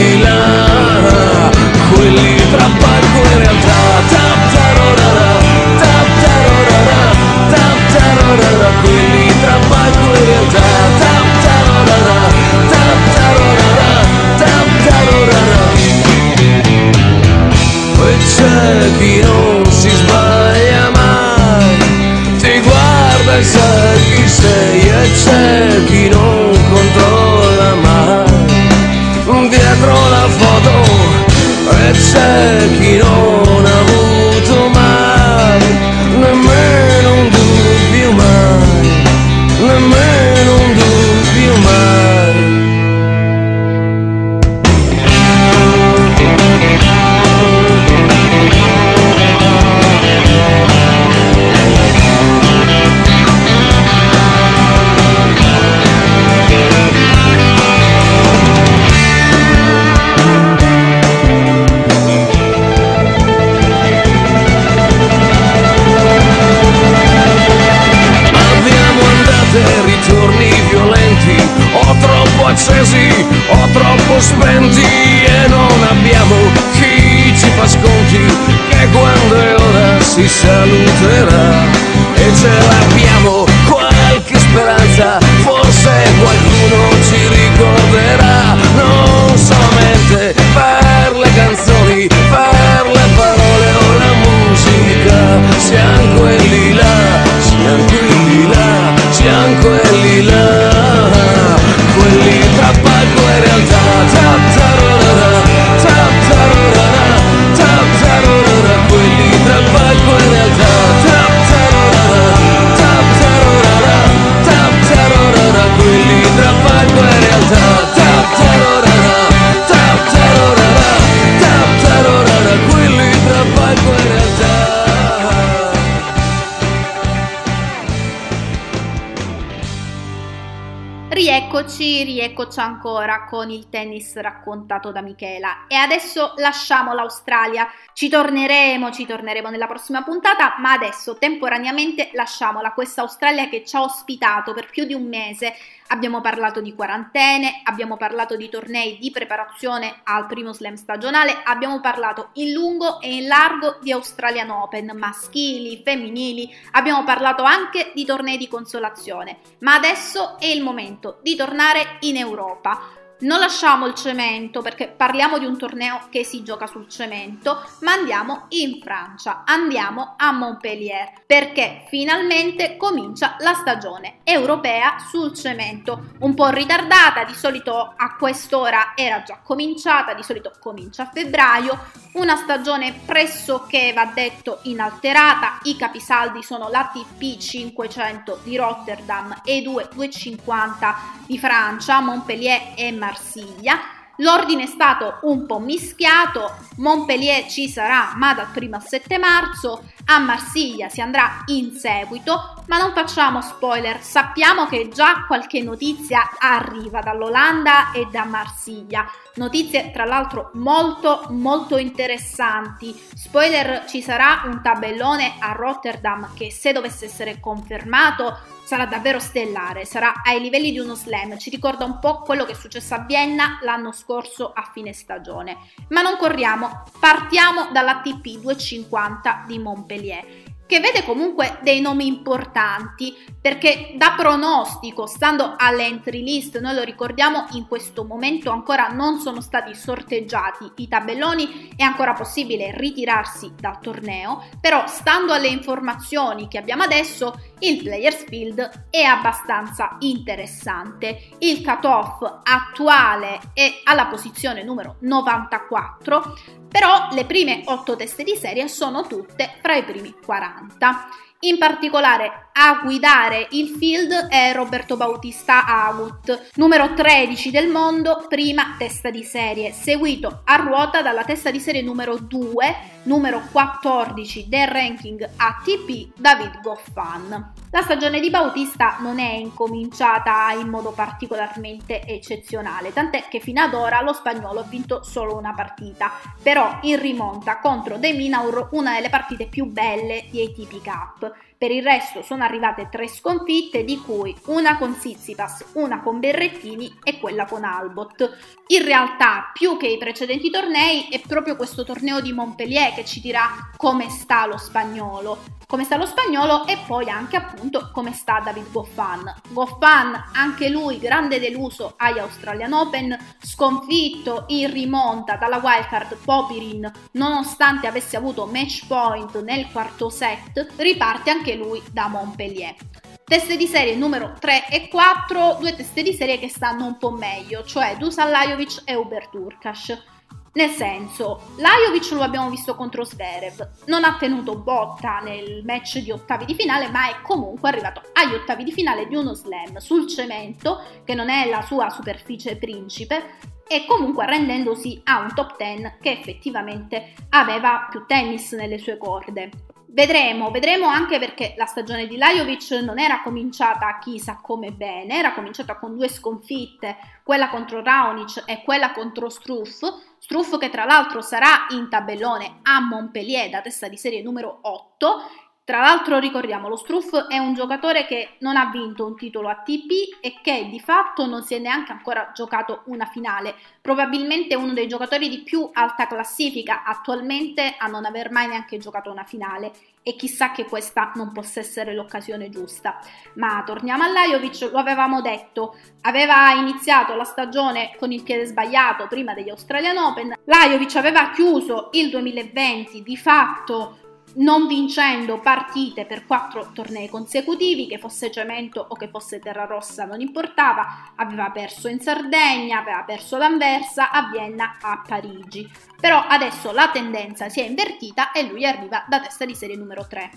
rieccoci ancora con il tennis raccontato da Michela. E adesso lasciamo l'Australia, ci torneremo, ci torneremo nella prossima puntata, ma adesso temporaneamente lasciamola questa Australia che ci ha ospitato per più di un mese Abbiamo parlato di quarantene, abbiamo parlato di tornei di preparazione al primo slam stagionale, abbiamo parlato in lungo e in largo di Australian Open, maschili, femminili, abbiamo parlato anche di tornei di consolazione, ma adesso è il momento di tornare in Europa. Non lasciamo il cemento perché parliamo di un torneo che si gioca sul cemento, ma andiamo in Francia, andiamo a Montpellier perché finalmente comincia la stagione europea sul cemento, un po' ritardata, di solito a quest'ora era già cominciata, di solito comincia a febbraio, una stagione pressoché va detto inalterata, i capisaldi sono l'ATP 500 di Rotterdam e i 2 250 di Francia, Montpellier e Marseille Marsiglia. L'ordine è stato un po' mischiato, Montpellier ci sarà ma dal 1 al 7 marzo, a Marsiglia si andrà in seguito, ma non facciamo spoiler, sappiamo che già qualche notizia arriva dall'Olanda e da Marsiglia. Notizie tra l'altro molto molto interessanti. Spoiler, ci sarà un tabellone a Rotterdam che se dovesse essere confermato sarà davvero stellare, sarà ai livelli di uno slam, ci ricorda un po' quello che è successo a Vienna l'anno scorso a fine stagione. Ma non corriamo, partiamo dall'ATP 250 di Montpellier che vede comunque dei nomi importanti perché da pronostico, stando all'entry list, noi lo ricordiamo in questo momento ancora non sono stati sorteggiati i tabelloni, è ancora possibile ritirarsi dal torneo, però stando alle informazioni che abbiamo adesso, il players field è abbastanza interessante. Il cutoff attuale è alla posizione numero 94, però le prime 8 teste di serie sono tutte fra i primi 40. In particolare a guidare il field è Roberto Bautista Agut, numero 13 del mondo, prima testa di serie, seguito a ruota dalla testa di serie numero 2, numero 14 del ranking ATP, David Goffin. La stagione di Bautista non è incominciata in modo particolarmente eccezionale, tant'è che fino ad ora lo spagnolo ha vinto solo una partita, però in rimonta contro De Minaur una delle partite più belle di ATP Cup. Per il resto sono arrivate tre sconfitte, di cui una con Sitsipas, una con Berrettini e quella con Albot. In realtà, più che i precedenti tornei, è proprio questo torneo di Montpellier che ci dirà come sta lo spagnolo come sta lo spagnolo e poi anche appunto come sta David Goffin. Goffin, anche lui grande deluso agli Australian Open, sconfitto in rimonta dalla wildcard Popirin nonostante avesse avuto match point nel quarto set, riparte anche lui da Montpellier. Teste di serie numero 3 e 4, due teste di serie che stanno un po' meglio, cioè Dusan Lajovic e Uber Turkash. Nel senso, Lajovic lo abbiamo visto contro Sverev, non ha tenuto botta nel match di ottavi di finale, ma è comunque arrivato agli ottavi di finale di uno slam sul cemento, che non è la sua superficie principe, e comunque rendendosi a un top 10 che effettivamente aveva più tennis nelle sue corde. Vedremo, vedremo anche perché la stagione di Lajovic non era cominciata chissà come bene, era cominciata con due sconfitte, quella contro Raonic e quella contro Struff, Struff che tra l'altro sarà in tabellone a Montpellier da testa di serie numero 8 tra l'altro ricordiamo, lo Struff è un giocatore che non ha vinto un titolo ATP e che di fatto non si è neanche ancora giocato una finale, probabilmente uno dei giocatori di più alta classifica attualmente a non aver mai neanche giocato una finale. E chissà che questa non possa essere l'occasione giusta. Ma torniamo a Lajovic, lo avevamo detto, aveva iniziato la stagione con il piede sbagliato prima degli Australian Open, Lajovic aveva chiuso il 2020 di fatto non vincendo partite per quattro tornei consecutivi, che fosse cemento o che fosse terra rossa non importava, aveva perso in Sardegna, aveva perso ad Anversa, a Vienna, a Parigi. Però adesso la tendenza si è invertita e lui arriva da testa di serie numero 3.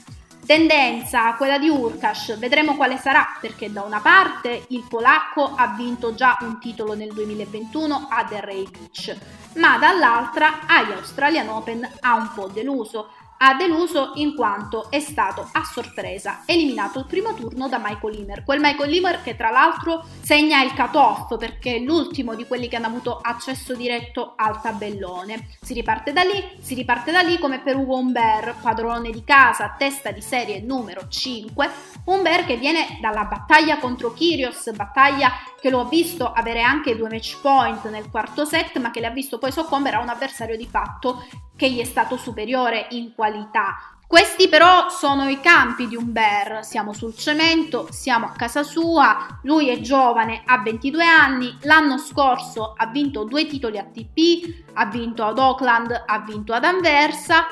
Tendenza, quella di Urkash, vedremo quale sarà, perché da una parte il polacco ha vinto già un titolo nel 2021 a The Ray Beach, ma dall'altra agli Australian Open ha un po' deluso ha deluso in quanto è stato a sorpresa eliminato il primo turno da Michael Limer, quel Michael Limer che tra l'altro segna il cut-off perché è l'ultimo di quelli che hanno avuto accesso diretto al tabellone. Si riparte da lì, si riparte da lì come per Ugo Umber, padrone di casa, testa di serie numero 5, Umber che viene dalla battaglia contro Kyrios, battaglia che lo ha visto avere anche due match point nel quarto set, ma che le ha visto poi soccombere a un avversario di fatto che gli è stato superiore in qualità. Questi però sono i campi di un Bear, siamo sul cemento, siamo a casa sua, lui è giovane, ha 22 anni, l'anno scorso ha vinto due titoli ATP, ha vinto ad Auckland, ha vinto ad Anversa,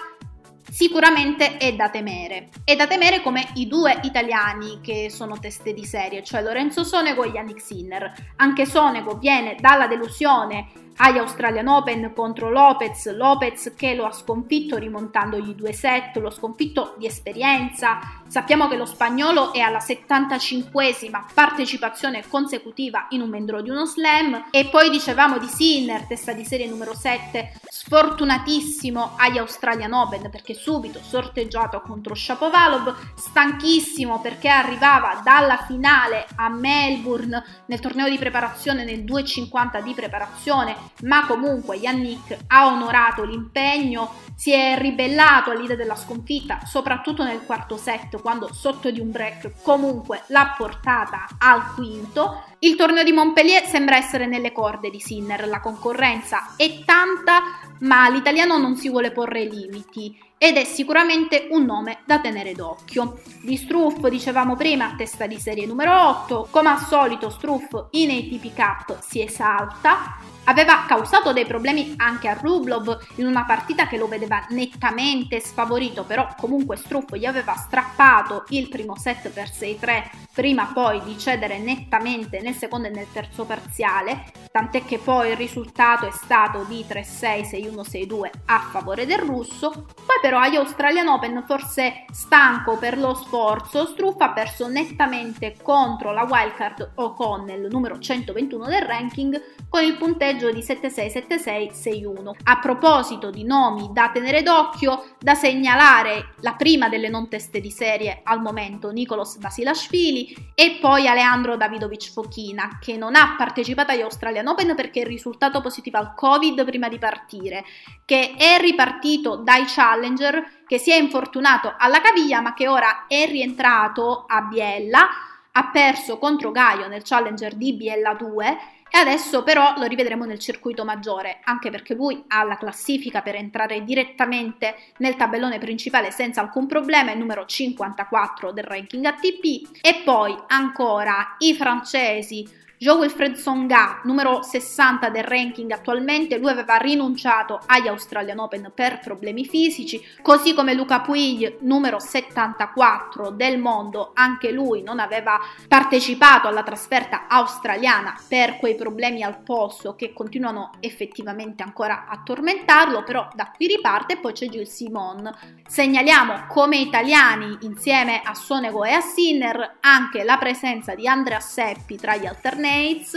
sicuramente è da temere. È da temere come i due italiani che sono teste di serie, cioè Lorenzo Sonego e Yannick Sinner. Anche Sonego viene dalla delusione agli Australian Open contro Lopez, Lopez che lo ha sconfitto rimontandogli due set, lo sconfitto di esperienza. Sappiamo che lo spagnolo è alla 75esima partecipazione consecutiva in un membro di uno slam e poi dicevamo di Sinner, testa di serie numero 7, sfortunatissimo agli Australian Open perché subito sorteggiato contro Shapovalov, stanchissimo perché arrivava dalla finale a Melbourne nel torneo di preparazione nel 2.50 di preparazione ma comunque Yannick ha onorato l'impegno, si è ribellato all'idea della sconfitta, soprattutto nel quarto set, quando sotto di un break comunque l'ha portata al quinto. Il torneo di Montpellier sembra essere nelle corde di Sinner, la concorrenza è tanta, ma l'italiano non si vuole porre limiti ed è sicuramente un nome da tenere d'occhio. Di Struff dicevamo prima, testa di serie numero 8, come al solito Struff in ATP Cup si esalta, aveva causato dei problemi anche a Rublov in una partita che lo vedeva nettamente sfavorito, però comunque Struff gli aveva strappato il primo set per 6-3 prima poi di cedere nettamente nel secondo e nel terzo parziale, tant'è che poi il risultato è stato di 3-6, 6-1, 6-2 a favore del russo. Poi però agli Australian Open, forse stanco per lo sforzo, Struff ha perso nettamente contro la wildcard O'Connell, numero 121 del ranking, con il punteggio di 7-6, 7-6, 6-1. A proposito di nomi da tenere d'occhio, da segnalare la prima delle non teste di serie al momento, Nicolas Vasilashvili, e poi Aleandro Davidovic Fochina, che non ha partecipato agli Australian Open perché è risultato positivo al Covid prima di partire, che è ripartito dai Challenger, che si è infortunato alla caviglia ma che ora è rientrato a Biella, ha perso contro Gaio nel Challenger di Biella 2 e adesso però lo rivedremo nel circuito maggiore, anche perché lui ha la classifica per entrare direttamente nel tabellone principale senza alcun problema, è numero 54 del ranking ATP. E poi ancora i francesi Joe Wilfred Songa, numero 60 del ranking attualmente, lui aveva rinunciato agli Australian Open per problemi fisici, così come Luca Puig, numero 74 del mondo, anche lui non aveva partecipato alla trasferta australiana per quei problemi al polso che continuano effettivamente ancora a tormentarlo, però da qui riparte poi c'è Gilles Simon. Segnaliamo come italiani insieme a Sonego e a Sinner anche la presenza di Andrea Seppi tra gli alternati Mates.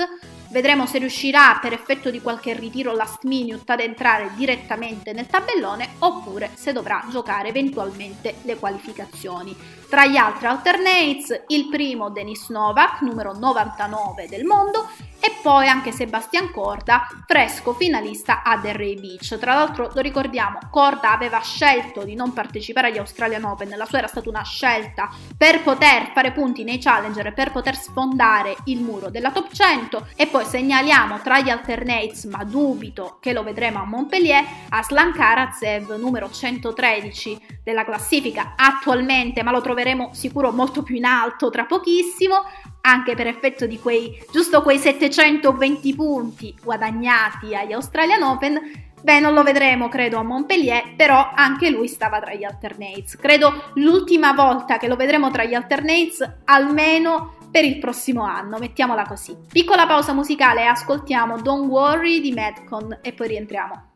Vedremo se riuscirà per effetto di qualche ritiro last minute ad entrare direttamente nel tabellone oppure se dovrà giocare eventualmente le qualificazioni. Tra gli altri alternates, il primo Denis Novak, numero 99 del mondo, e poi anche Sebastian Corda, fresco finalista a Derry Beach. Tra l'altro lo ricordiamo, Corda aveva scelto di non partecipare agli Australian Open, la sua era stata una scelta per poter fare punti nei challenger e per poter sfondare il muro della top 100 e poi segnaliamo tra gli alternates, ma dubito che lo vedremo a Montpellier, Aslan Karatsev numero 113 della classifica attualmente, ma lo troveremo sicuro molto più in alto tra pochissimo, anche per effetto di quei giusto quei 720 punti guadagnati agli Australian Open. Beh, non lo vedremo, credo, a Montpellier, però anche lui stava tra gli alternates. Credo l'ultima volta che lo vedremo tra gli alternates, almeno per il prossimo anno, mettiamola così. Piccola pausa musicale ascoltiamo Don't Worry di Madcon e poi rientriamo.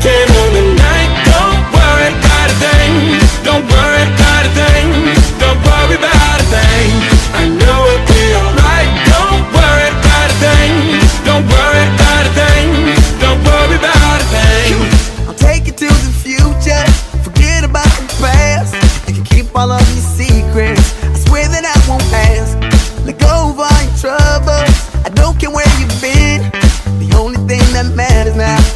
came on the night. Don't a thing. Don't a thing. Don't a thing. I know it'll be alright. Don't a thing. Don't a thing. Don't a thing. I'll take you to the future. Forget about the past. You can keep all of your secrets. I swear that I won't ask Let go of all your troubles. I don't care where you've been. The only thing that matters now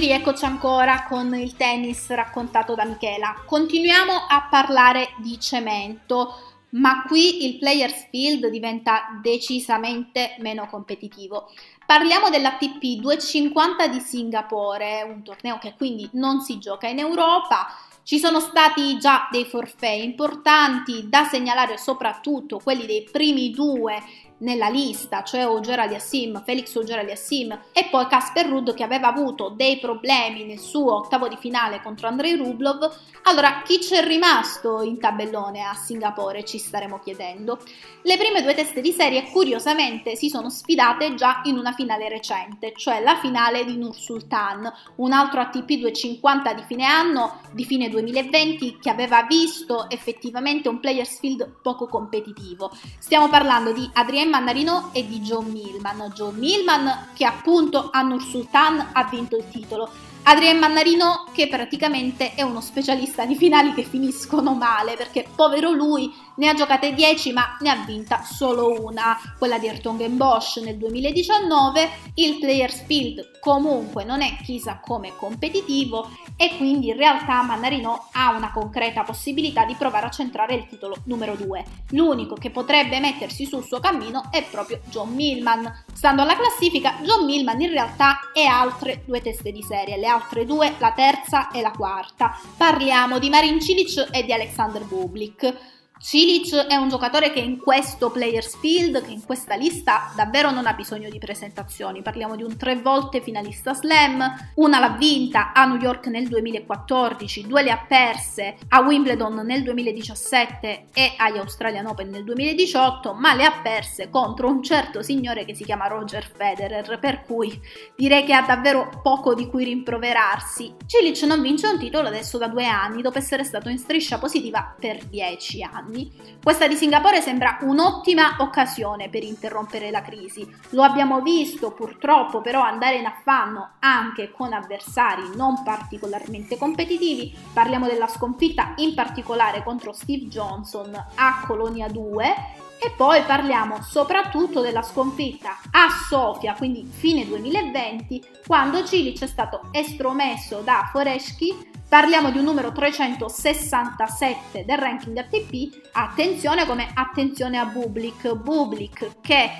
Rieccoci, ancora con il tennis raccontato da Michela. Continuiamo a parlare di cemento, ma qui il Players Field diventa decisamente meno competitivo. Parliamo dell'ATP 250 di Singapore, un torneo che quindi non si gioca in Europa. Ci sono stati già dei forfait importanti da segnalare soprattutto quelli dei primi due nella lista, cioè Ogera Aliassim, Felix Ogera Aliassim e poi Casper Rudd che aveva avuto dei problemi nel suo ottavo di finale contro Andrei Rublov. Allora, chi c'è rimasto in tabellone a Singapore ci staremo chiedendo. Le prime due teste di serie curiosamente si sono sfidate già in una finale recente, cioè la finale di Nur Sultan, un altro ATP 250 di fine anno, di fine 2020, che aveva visto effettivamente un players field poco competitivo. Stiamo parlando di Adrien Mannarino e di Joe Millman. Joe Millman che appunto a Nur Sultan ha vinto il titolo Adrien Mannarino che praticamente è uno specialista di finali che finiscono male perché povero lui ne ha giocate 10 ma ne ha vinta solo una, quella di Bosch nel 2019, il Players Field comunque non è chissà come competitivo e quindi in realtà Mannarino ha una concreta possibilità di provare a centrare il titolo numero 2. L'unico che potrebbe mettersi sul suo cammino è proprio John Millman. Stando alla classifica, John Millman in realtà è altre due teste di serie, le altre due, la terza e la quarta. Parliamo di Marin Cilic e di Alexander Bublik. Cilic è un giocatore che in questo Players Field, che in questa lista davvero non ha bisogno di presentazioni. Parliamo di un tre volte finalista slam, una l'ha vinta a New York nel 2014, due le ha perse a Wimbledon nel 2017 e agli Australian Open nel 2018, ma le ha perse contro un certo signore che si chiama Roger Federer, per cui direi che ha davvero poco di cui rimproverarsi. Cilic non vince un titolo adesso da due anni, dopo essere stato in striscia positiva per dieci anni anni. Questa di Singapore sembra un'ottima occasione per interrompere la crisi. Lo abbiamo visto purtroppo però andare in affanno anche con avversari non particolarmente competitivi. Parliamo della sconfitta in particolare contro Steve Johnson a Colonia 2 E poi parliamo soprattutto della sconfitta a Sofia, quindi fine 2020, quando Cilic è stato estromesso da Foreschi Parliamo di un numero 367 del ranking ATP. Attenzione come attenzione a Bublik. Bublik che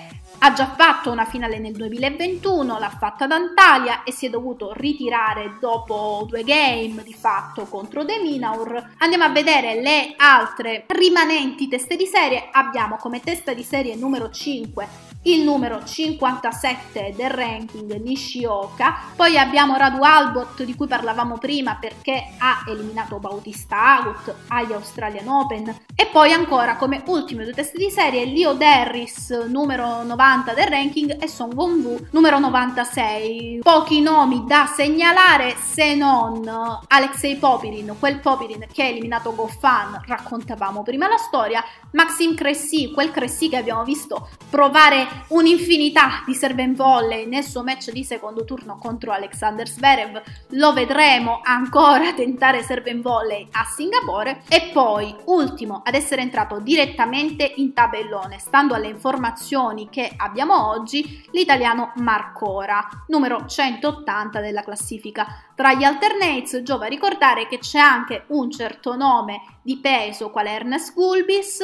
ha già fatto una finale nel 2021, l'ha fatta ad Antalya e si è dovuto ritirare dopo due game di fatto contro De Minaur. Andiamo a vedere le altre rimanenti teste di serie. Abbiamo come testa di serie numero 5 il numero 57 del ranking Nishioka, poi abbiamo Radu Albot di cui parlavamo prima perché ha eliminato Bautista Agut agli Australian Open e poi ancora come ultime due teste di serie Leo Derris numero 90 del ranking e Song Won Woo numero 96. Pochi nomi da segnalare se non Alexei Popirin, quel Popirin che ha eliminato Goffan, raccontavamo prima la storia, Maxim Cressy, quel Cressy che abbiamo visto provare un'infinità di serve in volley nel suo match di secondo turno contro Alexander Zverev. Lo vedremo ancora tentare serve in volley a Singapore. E poi, ultimo ad essere entrato direttamente in tabellone, stando alle informazioni che abbiamo oggi, l'italiano Marcora, numero 180 della classifica. Tra gli alternates giova ricordare che c'è anche un certo nome di peso quale Ernest Gulbis,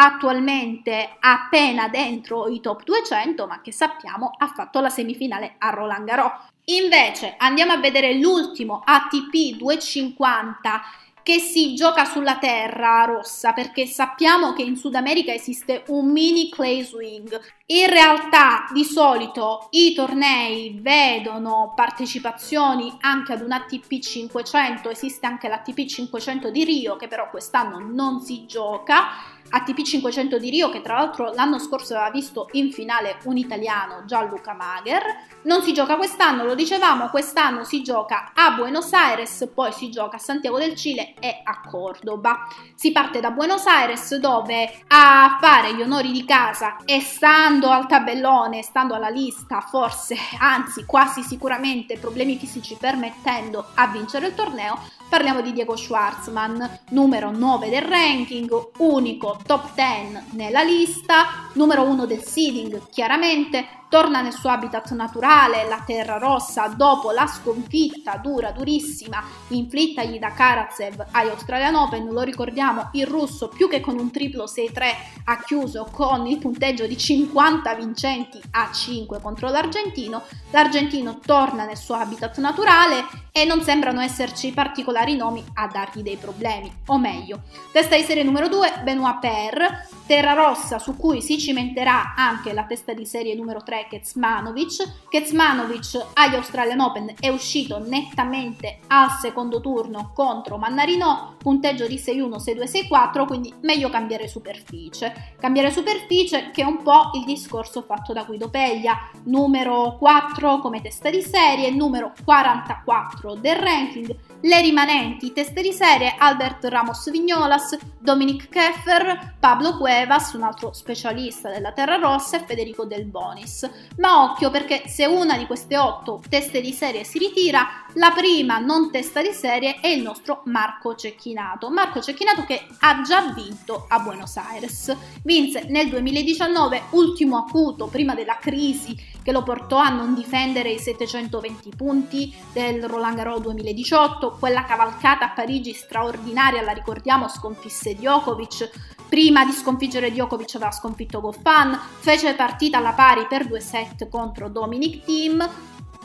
attualmente appena dentro i top 200, ma che sappiamo ha fatto la semifinale a Roland Garros. Invece andiamo a vedere l'ultimo ATP 250 che si gioca sulla terra rossa perché sappiamo che in Sud America esiste un mini clay swing. In realtà di solito i tornei vedono partecipazioni anche ad un ATP 500, esiste anche l'ATP 500 di Rio che però quest'anno non si gioca ATP 500 di Rio che tra l'altro l'anno scorso aveva visto in finale un italiano Gianluca Mager. Non si gioca quest'anno, lo dicevamo, quest'anno si gioca a Buenos Aires, poi si gioca a Santiago del Cile e a Cordoba. Si parte da Buenos Aires dove a fare gli onori di casa e stando al tabellone, stando alla lista, forse, anzi quasi sicuramente problemi fisici permettendo a vincere il torneo, Parliamo di Diego Schwartzman, numero 9 del ranking, unico top 10 nella lista, numero 1 del seeding chiaramente, torna nel suo habitat naturale, la terra rossa, dopo la sconfitta dura, durissima, inflittagli da Karatsev agli Australian Open, lo ricordiamo, il russo più che con un triplo 6-3 ha chiuso con il punteggio di 50 vincenti a 5 contro l'argentino, l'argentino torna nel suo habitat naturale e non sembrano esserci particolari nomi a dargli dei problemi, o meglio, testa di serie numero 2, Benoit Per, terra rossa su cui si cimenterà anche la testa di serie numero 3 Kecmanovic. Kecmanovic agli Australian Open è uscito nettamente al secondo turno contro Mannarino, punteggio di 6-1, 6-2, 6-4, quindi meglio cambiare superficie. Cambiare superficie che è un po' il discorso fatto da Guido Peglia, numero 4 come testa di serie, numero 44 del ranking, le rimanenti teste di serie Albert Ramos Vignolas, Dominic Keffer, Pablo Cuevas, un altro specialista della Terra Rossa e Federico Del Bonis. Ma occhio perché se una di queste otto teste di serie si ritira, la prima non testa di serie è il nostro Marco Cecchinato. Marco Cecchinato che ha già vinto a Buenos Aires. Vinse nel 2019, ultimo acuto prima della crisi che lo portò a non difendere i 720 punti del Roland Garros 2018, quella cavalcata a Parigi straordinaria, la ricordiamo, sconfisse Djokovic, prima di sconfiggere Djokovic aveva sconfitto Goffan, fece partita alla pari per due set contro Dominic Thiem,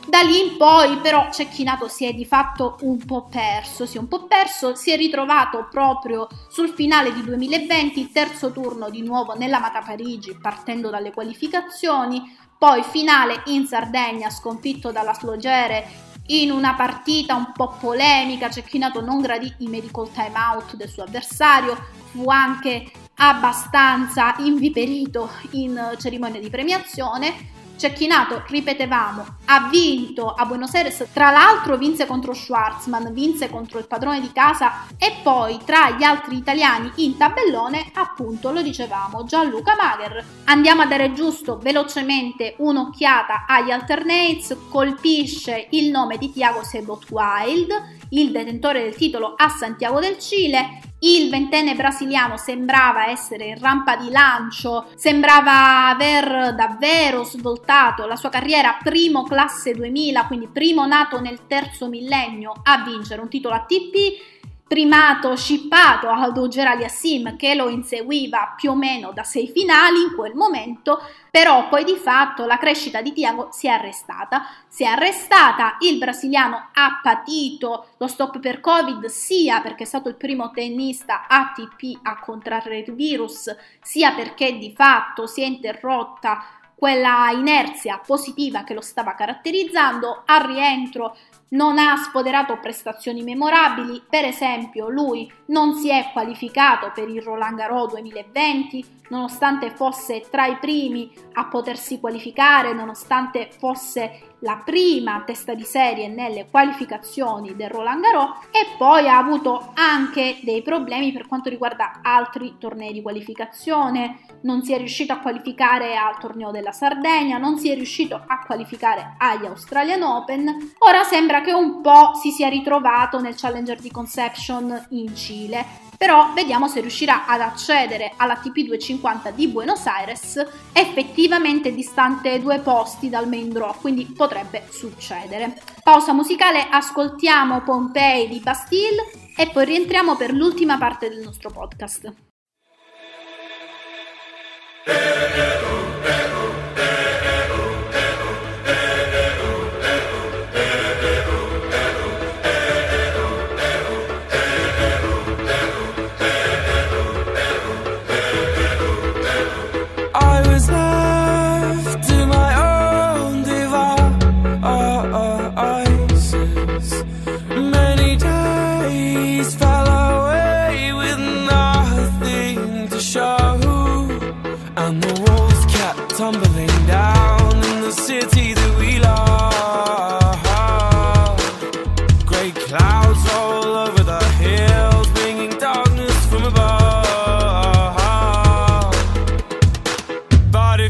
da lì in poi però Cecchinato si è di fatto un po' perso, si è un po' perso, si è ritrovato proprio sul finale di 2020, terzo turno di nuovo nella Mata Parigi partendo dalle qualificazioni, poi finale in Sardegna sconfitto dalla Slogere in una partita un po' polemica, Cecchinato non gradì i medical time out del suo avversario, fu anche abbastanza inviperito in cerimonia di premiazione Cecchinato, ripetevamo, ha vinto a Buenos Aires, tra l'altro vinse contro Schwarzman, vinse contro il padrone di casa e poi tra gli altri italiani in tabellone, appunto lo dicevamo, Gianluca Mager. Andiamo a dare giusto velocemente un'occhiata agli alternates, colpisce il nome di Thiago Sebot Wild, il detentore del titolo a Santiago del Cile, il ventenne brasiliano sembrava essere in rampa di lancio, sembrava aver davvero svoltato la sua carriera primo classe 2000, quindi primo nato nel terzo millennio a vincere un titolo ATP primato scippato a Aldo Geraliassim che lo inseguiva più o meno da sei finali in quel momento, però poi di fatto la crescita di Tiago si è arrestata. Si è arrestata, il brasiliano ha patito lo stop per Covid sia perché è stato il primo tennista ATP a contrarre il virus, sia perché di fatto si è interrotta quella inerzia positiva che lo stava caratterizzando. Al rientro non ha sfoderato prestazioni memorabili, per esempio lui non si è qualificato per il Roland Garros 2020, nonostante fosse tra i primi a potersi qualificare, nonostante fosse la prima testa di serie nelle qualificazioni del Roland Garros e poi ha avuto anche dei problemi per quanto riguarda altri tornei di qualificazione, non si è riuscito a qualificare al torneo della Sardegna, non si è riuscito a qualificare agli Australian Open, ora sembra che un po' si sia ritrovato nel Challenger di Conception in Cile però vediamo se riuscirà ad accedere alla TP250 di Buenos Aires, effettivamente distante due posti dal main draw, quindi potrebbe succedere. Pausa musicale, ascoltiamo Pompei di Bastille e poi rientriamo per l'ultima parte del nostro podcast.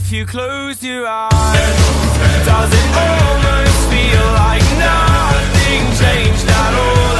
if you close your eyes Does it almost feel like nothing changed at all?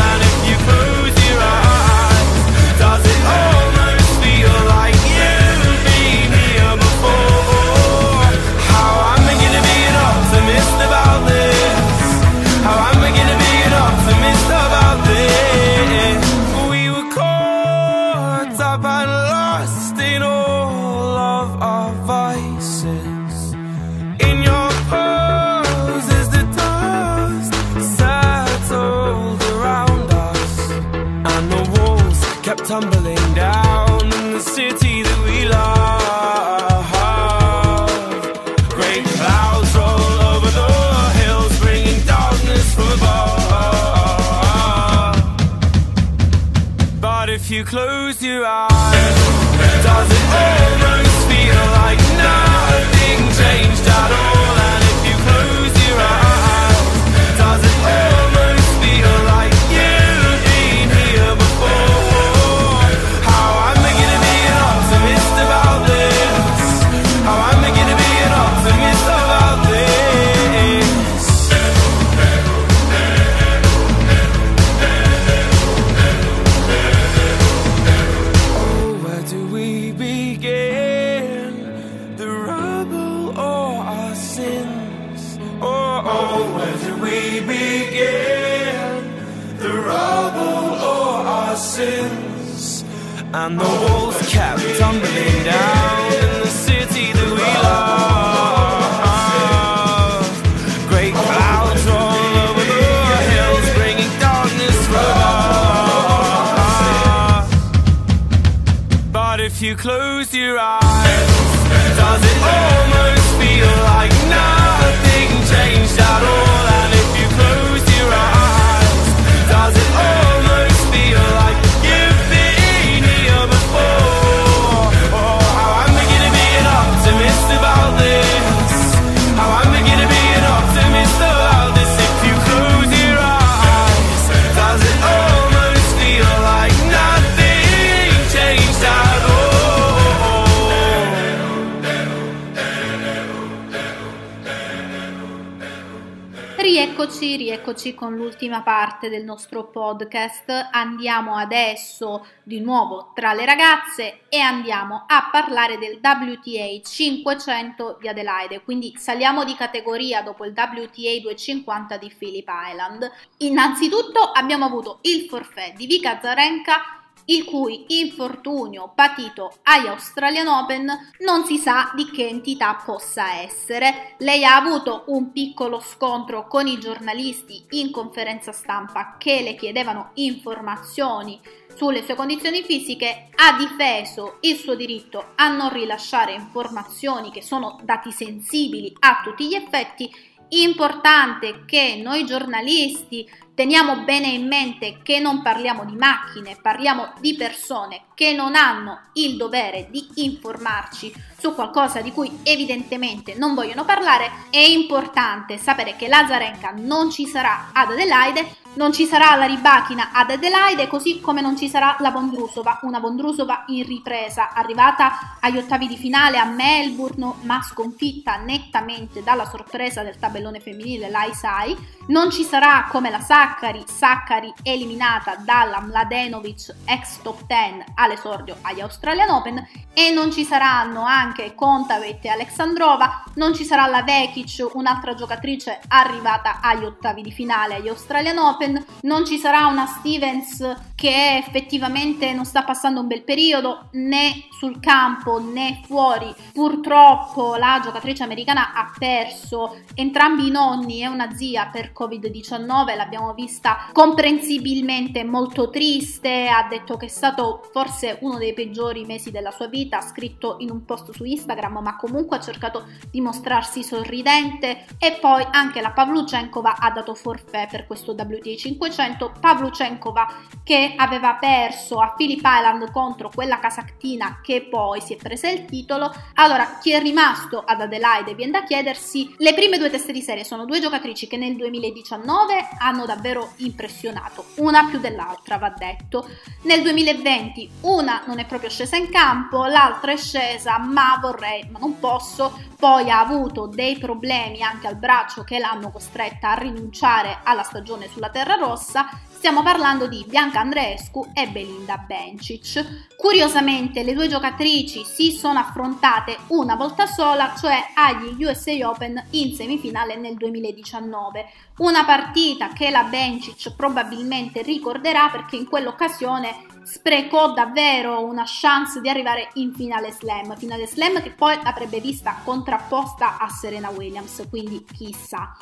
Rieccoci, rieccoci con l'ultima parte del nostro podcast. Andiamo adesso di nuovo tra le ragazze e andiamo a parlare del WTA 500 di Adelaide, quindi saliamo di categoria dopo il WTA 250 di Phillip Island. Innanzitutto abbiamo avuto il forfait di Vika Zarenka il cui infortunio patito agli Australian Open non si sa di che entità possa essere. Lei ha avuto un piccolo scontro con i giornalisti in conferenza stampa che le chiedevano informazioni sulle sue condizioni fisiche, ha difeso il suo diritto a non rilasciare informazioni che sono dati sensibili a tutti gli effetti Importante che noi giornalisti teniamo bene in mente che non parliamo di macchine, parliamo di persone che non hanno il dovere di informarci su qualcosa di cui evidentemente non vogliono parlare. È importante sapere che Lazarenka non ci sarà ad Adelaide non ci sarà la Ribachina ad Adelaide, così come non ci sarà la Bondrusova, una Bondrusova in ripresa, arrivata agli ottavi di finale a Melbourne, ma sconfitta nettamente dalla sorpresa del tabellone femminile l'Aisai. Non ci sarà come la Saccari, Saccari eliminata dalla Mladenovic ex top 10 all'esordio agli Australian Open. E non ci saranno anche Kontavet e Alexandrova, non ci sarà la Vekic, un'altra giocatrice arrivata agli ottavi di finale agli Australian Open Open, non ci sarà una Stevens che effettivamente non sta passando un bel periodo né sul campo né fuori. Purtroppo la giocatrice americana ha perso entrambi i nonni e una zia per Covid-19, l'abbiamo vista comprensibilmente molto triste, ha detto che è stato forse uno dei peggiori mesi della sua vita, ha scritto in un post su Instagram, ma comunque ha cercato di mostrarsi sorridente e poi anche la Pavluchenkova ha dato forfè per questo WTA 500, Pavluchenkova che aveva perso a Phillip Island contro quella casactina che poi si è presa il titolo. Allora, chi è rimasto ad Adelaide viene da chiedersi, le prime due teste di serie sono due giocatrici che nel 2019 hanno davvero impressionato, una più dell'altra va detto. Nel 2020 una non è proprio scesa in campo, l'altra è scesa, ma vorrei, ma non posso. Poi ha avuto dei problemi anche al braccio che l'hanno costretta a rinunciare alla stagione sulla terra rossa, stiamo parlando di Bianca Andreescu e Belinda Bencic. Curiosamente le due giocatrici si sono affrontate una volta sola, cioè agli USA Open in semifinale nel 2019. Una partita che la Bencic probabilmente ricorderà perché in quell'occasione sprecò davvero una chance di arrivare in finale slam, finale slam che poi l'avrebbe vista contrapposta a Serena Williams, quindi chissà.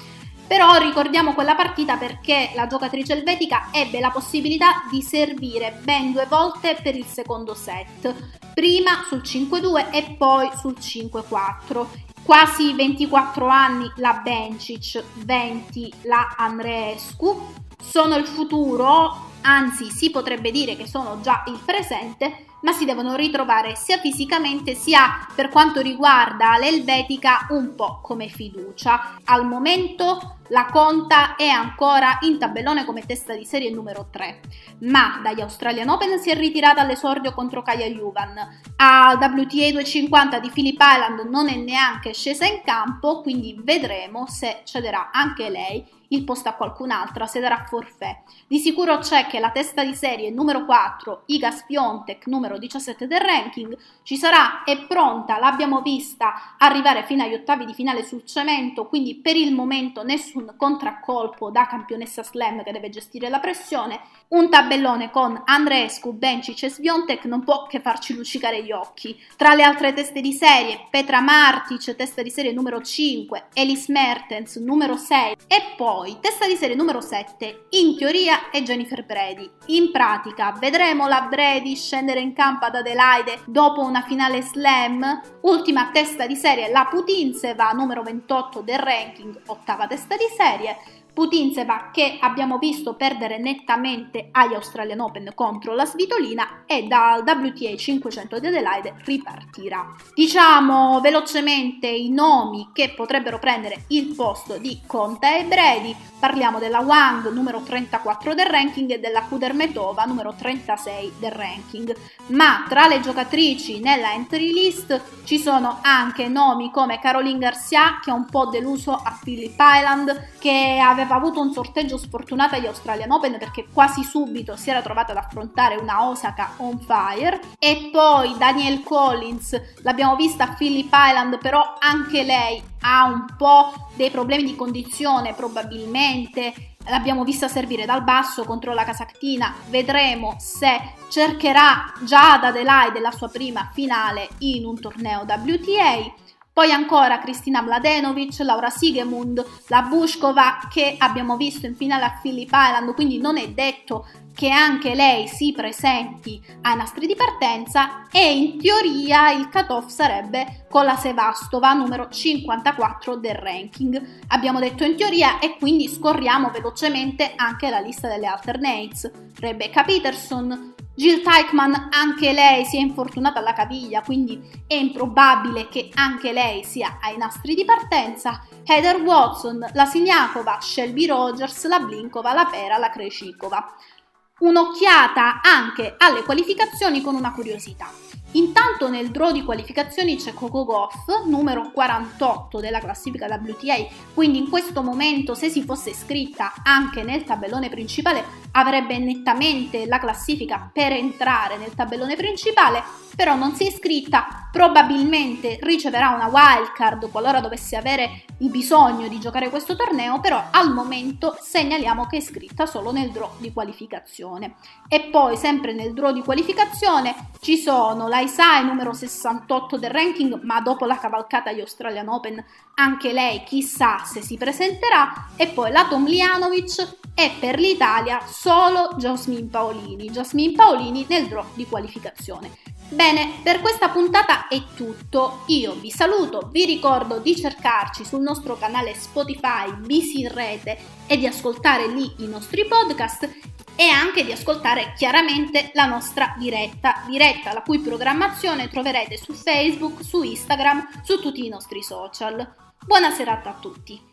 Però ricordiamo quella partita perché la giocatrice elvetica ebbe la possibilità di servire ben due volte per il secondo set, prima sul 5-2 e poi sul 5-4. Quasi 24 anni la Bencic, 20 la Andreescu, sono il futuro, anzi si potrebbe dire che sono già il presente, ma si devono ritrovare sia fisicamente sia per quanto riguarda l'elvetica un po' come fiducia. Al momento la Conta è ancora in tabellone come testa di serie numero 3, ma dagli Australian Open si è ritirata all'esordio contro Kaya Juvan. Al WTA 250 di Phillip Island non è neanche scesa in campo, quindi vedremo se cederà anche lei il posto a qualcun'altra se darà forfè. Di sicuro c'è che la testa di serie numero 4, Iga Spiontek, numero 17 del ranking, ci sarà, è pronta, l'abbiamo vista arrivare fino agli ottavi di finale sul cemento, quindi per il momento nessun contraccolpo da campionessa slam che deve gestire la pressione. Un tabellone con Andreescu, Bencic e Sviontek non può che farci luccicare gli occhi. Tra le altre teste di serie, Petra Martic, testa di serie numero 5, Elis Mertens, numero 6 e poi poi, testa di serie numero 7, in teoria è Jennifer Brady. In pratica, vedremo la Brady scendere in campo ad Adelaide dopo una finale slam. Ultima testa di serie, la Putintseva, numero 28 del ranking, ottava testa di serie. Putintseva che abbiamo visto perdere nettamente agli Australian Open contro la Svitolina e dal WTA 500 di Adelaide ripartirà. Diciamo velocemente i nomi che potrebbero prendere il posto di Conta e Brady. Parliamo della Wang numero 34 del ranking e della Kudermetova numero 36 del ranking. Ma tra le giocatrici nella entry list ci sono anche nomi come Caroline Garcia che ha un po' deluso a Philip Island che aveva aveva avuto un sorteggio sfortunato agli Australian Open perché quasi subito si era trovata ad affrontare una Osaka on fire. E poi Daniel Collins l'abbiamo vista a Phillip Island però anche lei ha un po' dei problemi di condizione probabilmente. L'abbiamo vista servire dal basso contro la Casactina vedremo se cercherà già ad Adelaide la sua prima finale in un torneo WTA poi ancora Cristina Mladenovic, Laura Sigemund, la Bushkova che abbiamo visto in finale a Phillip Island, quindi non è detto che anche lei si presenti ai nastri di partenza e in teoria il cut-off sarebbe con la Sevastova numero 54 del ranking. Abbiamo detto in teoria e quindi scorriamo velocemente anche la lista delle alternates. Rebecca Peterson, Jill Teichmann, anche lei si è infortunata alla caviglia, quindi è improbabile che anche lei sia ai nastri di partenza. Heather Watson, la Siniakova, Shelby Rogers, la Blinkova, la Pera, la Krejcikova. Un'occhiata anche alle qualificazioni con una curiosità. Intanto nel draw di qualificazioni c'è Coco Goff, numero 48 della classifica WTA, quindi in questo momento se si fosse iscritta anche nel tabellone principale avrebbe nettamente la classifica per entrare nel tabellone principale, però non si è iscritta, probabilmente riceverà una wildcard qualora dovesse avere il bisogno di giocare questo torneo, però al momento segnaliamo che è iscritta solo nel draw di qualificazione. E poi sempre nel draw di qualificazione ci sono la Isai numero 68 del ranking, ma dopo la cavalcata agli Australian Open anche lei chissà se si presenterà, e poi la Tomljanovic e per l'Italia solo Jasmine Paolini. Jasmine Paolini nel draw di qualificazione. Bene, per questa puntata è tutto. Io vi saluto, vi ricordo di cercarci sul nostro canale Spotify, Bisi in rete e di ascoltare lì i nostri podcast e anche di ascoltare chiaramente la nostra diretta, diretta la cui programmazione troverete su Facebook, su Instagram, su tutti i nostri social. Buona serata a tutti!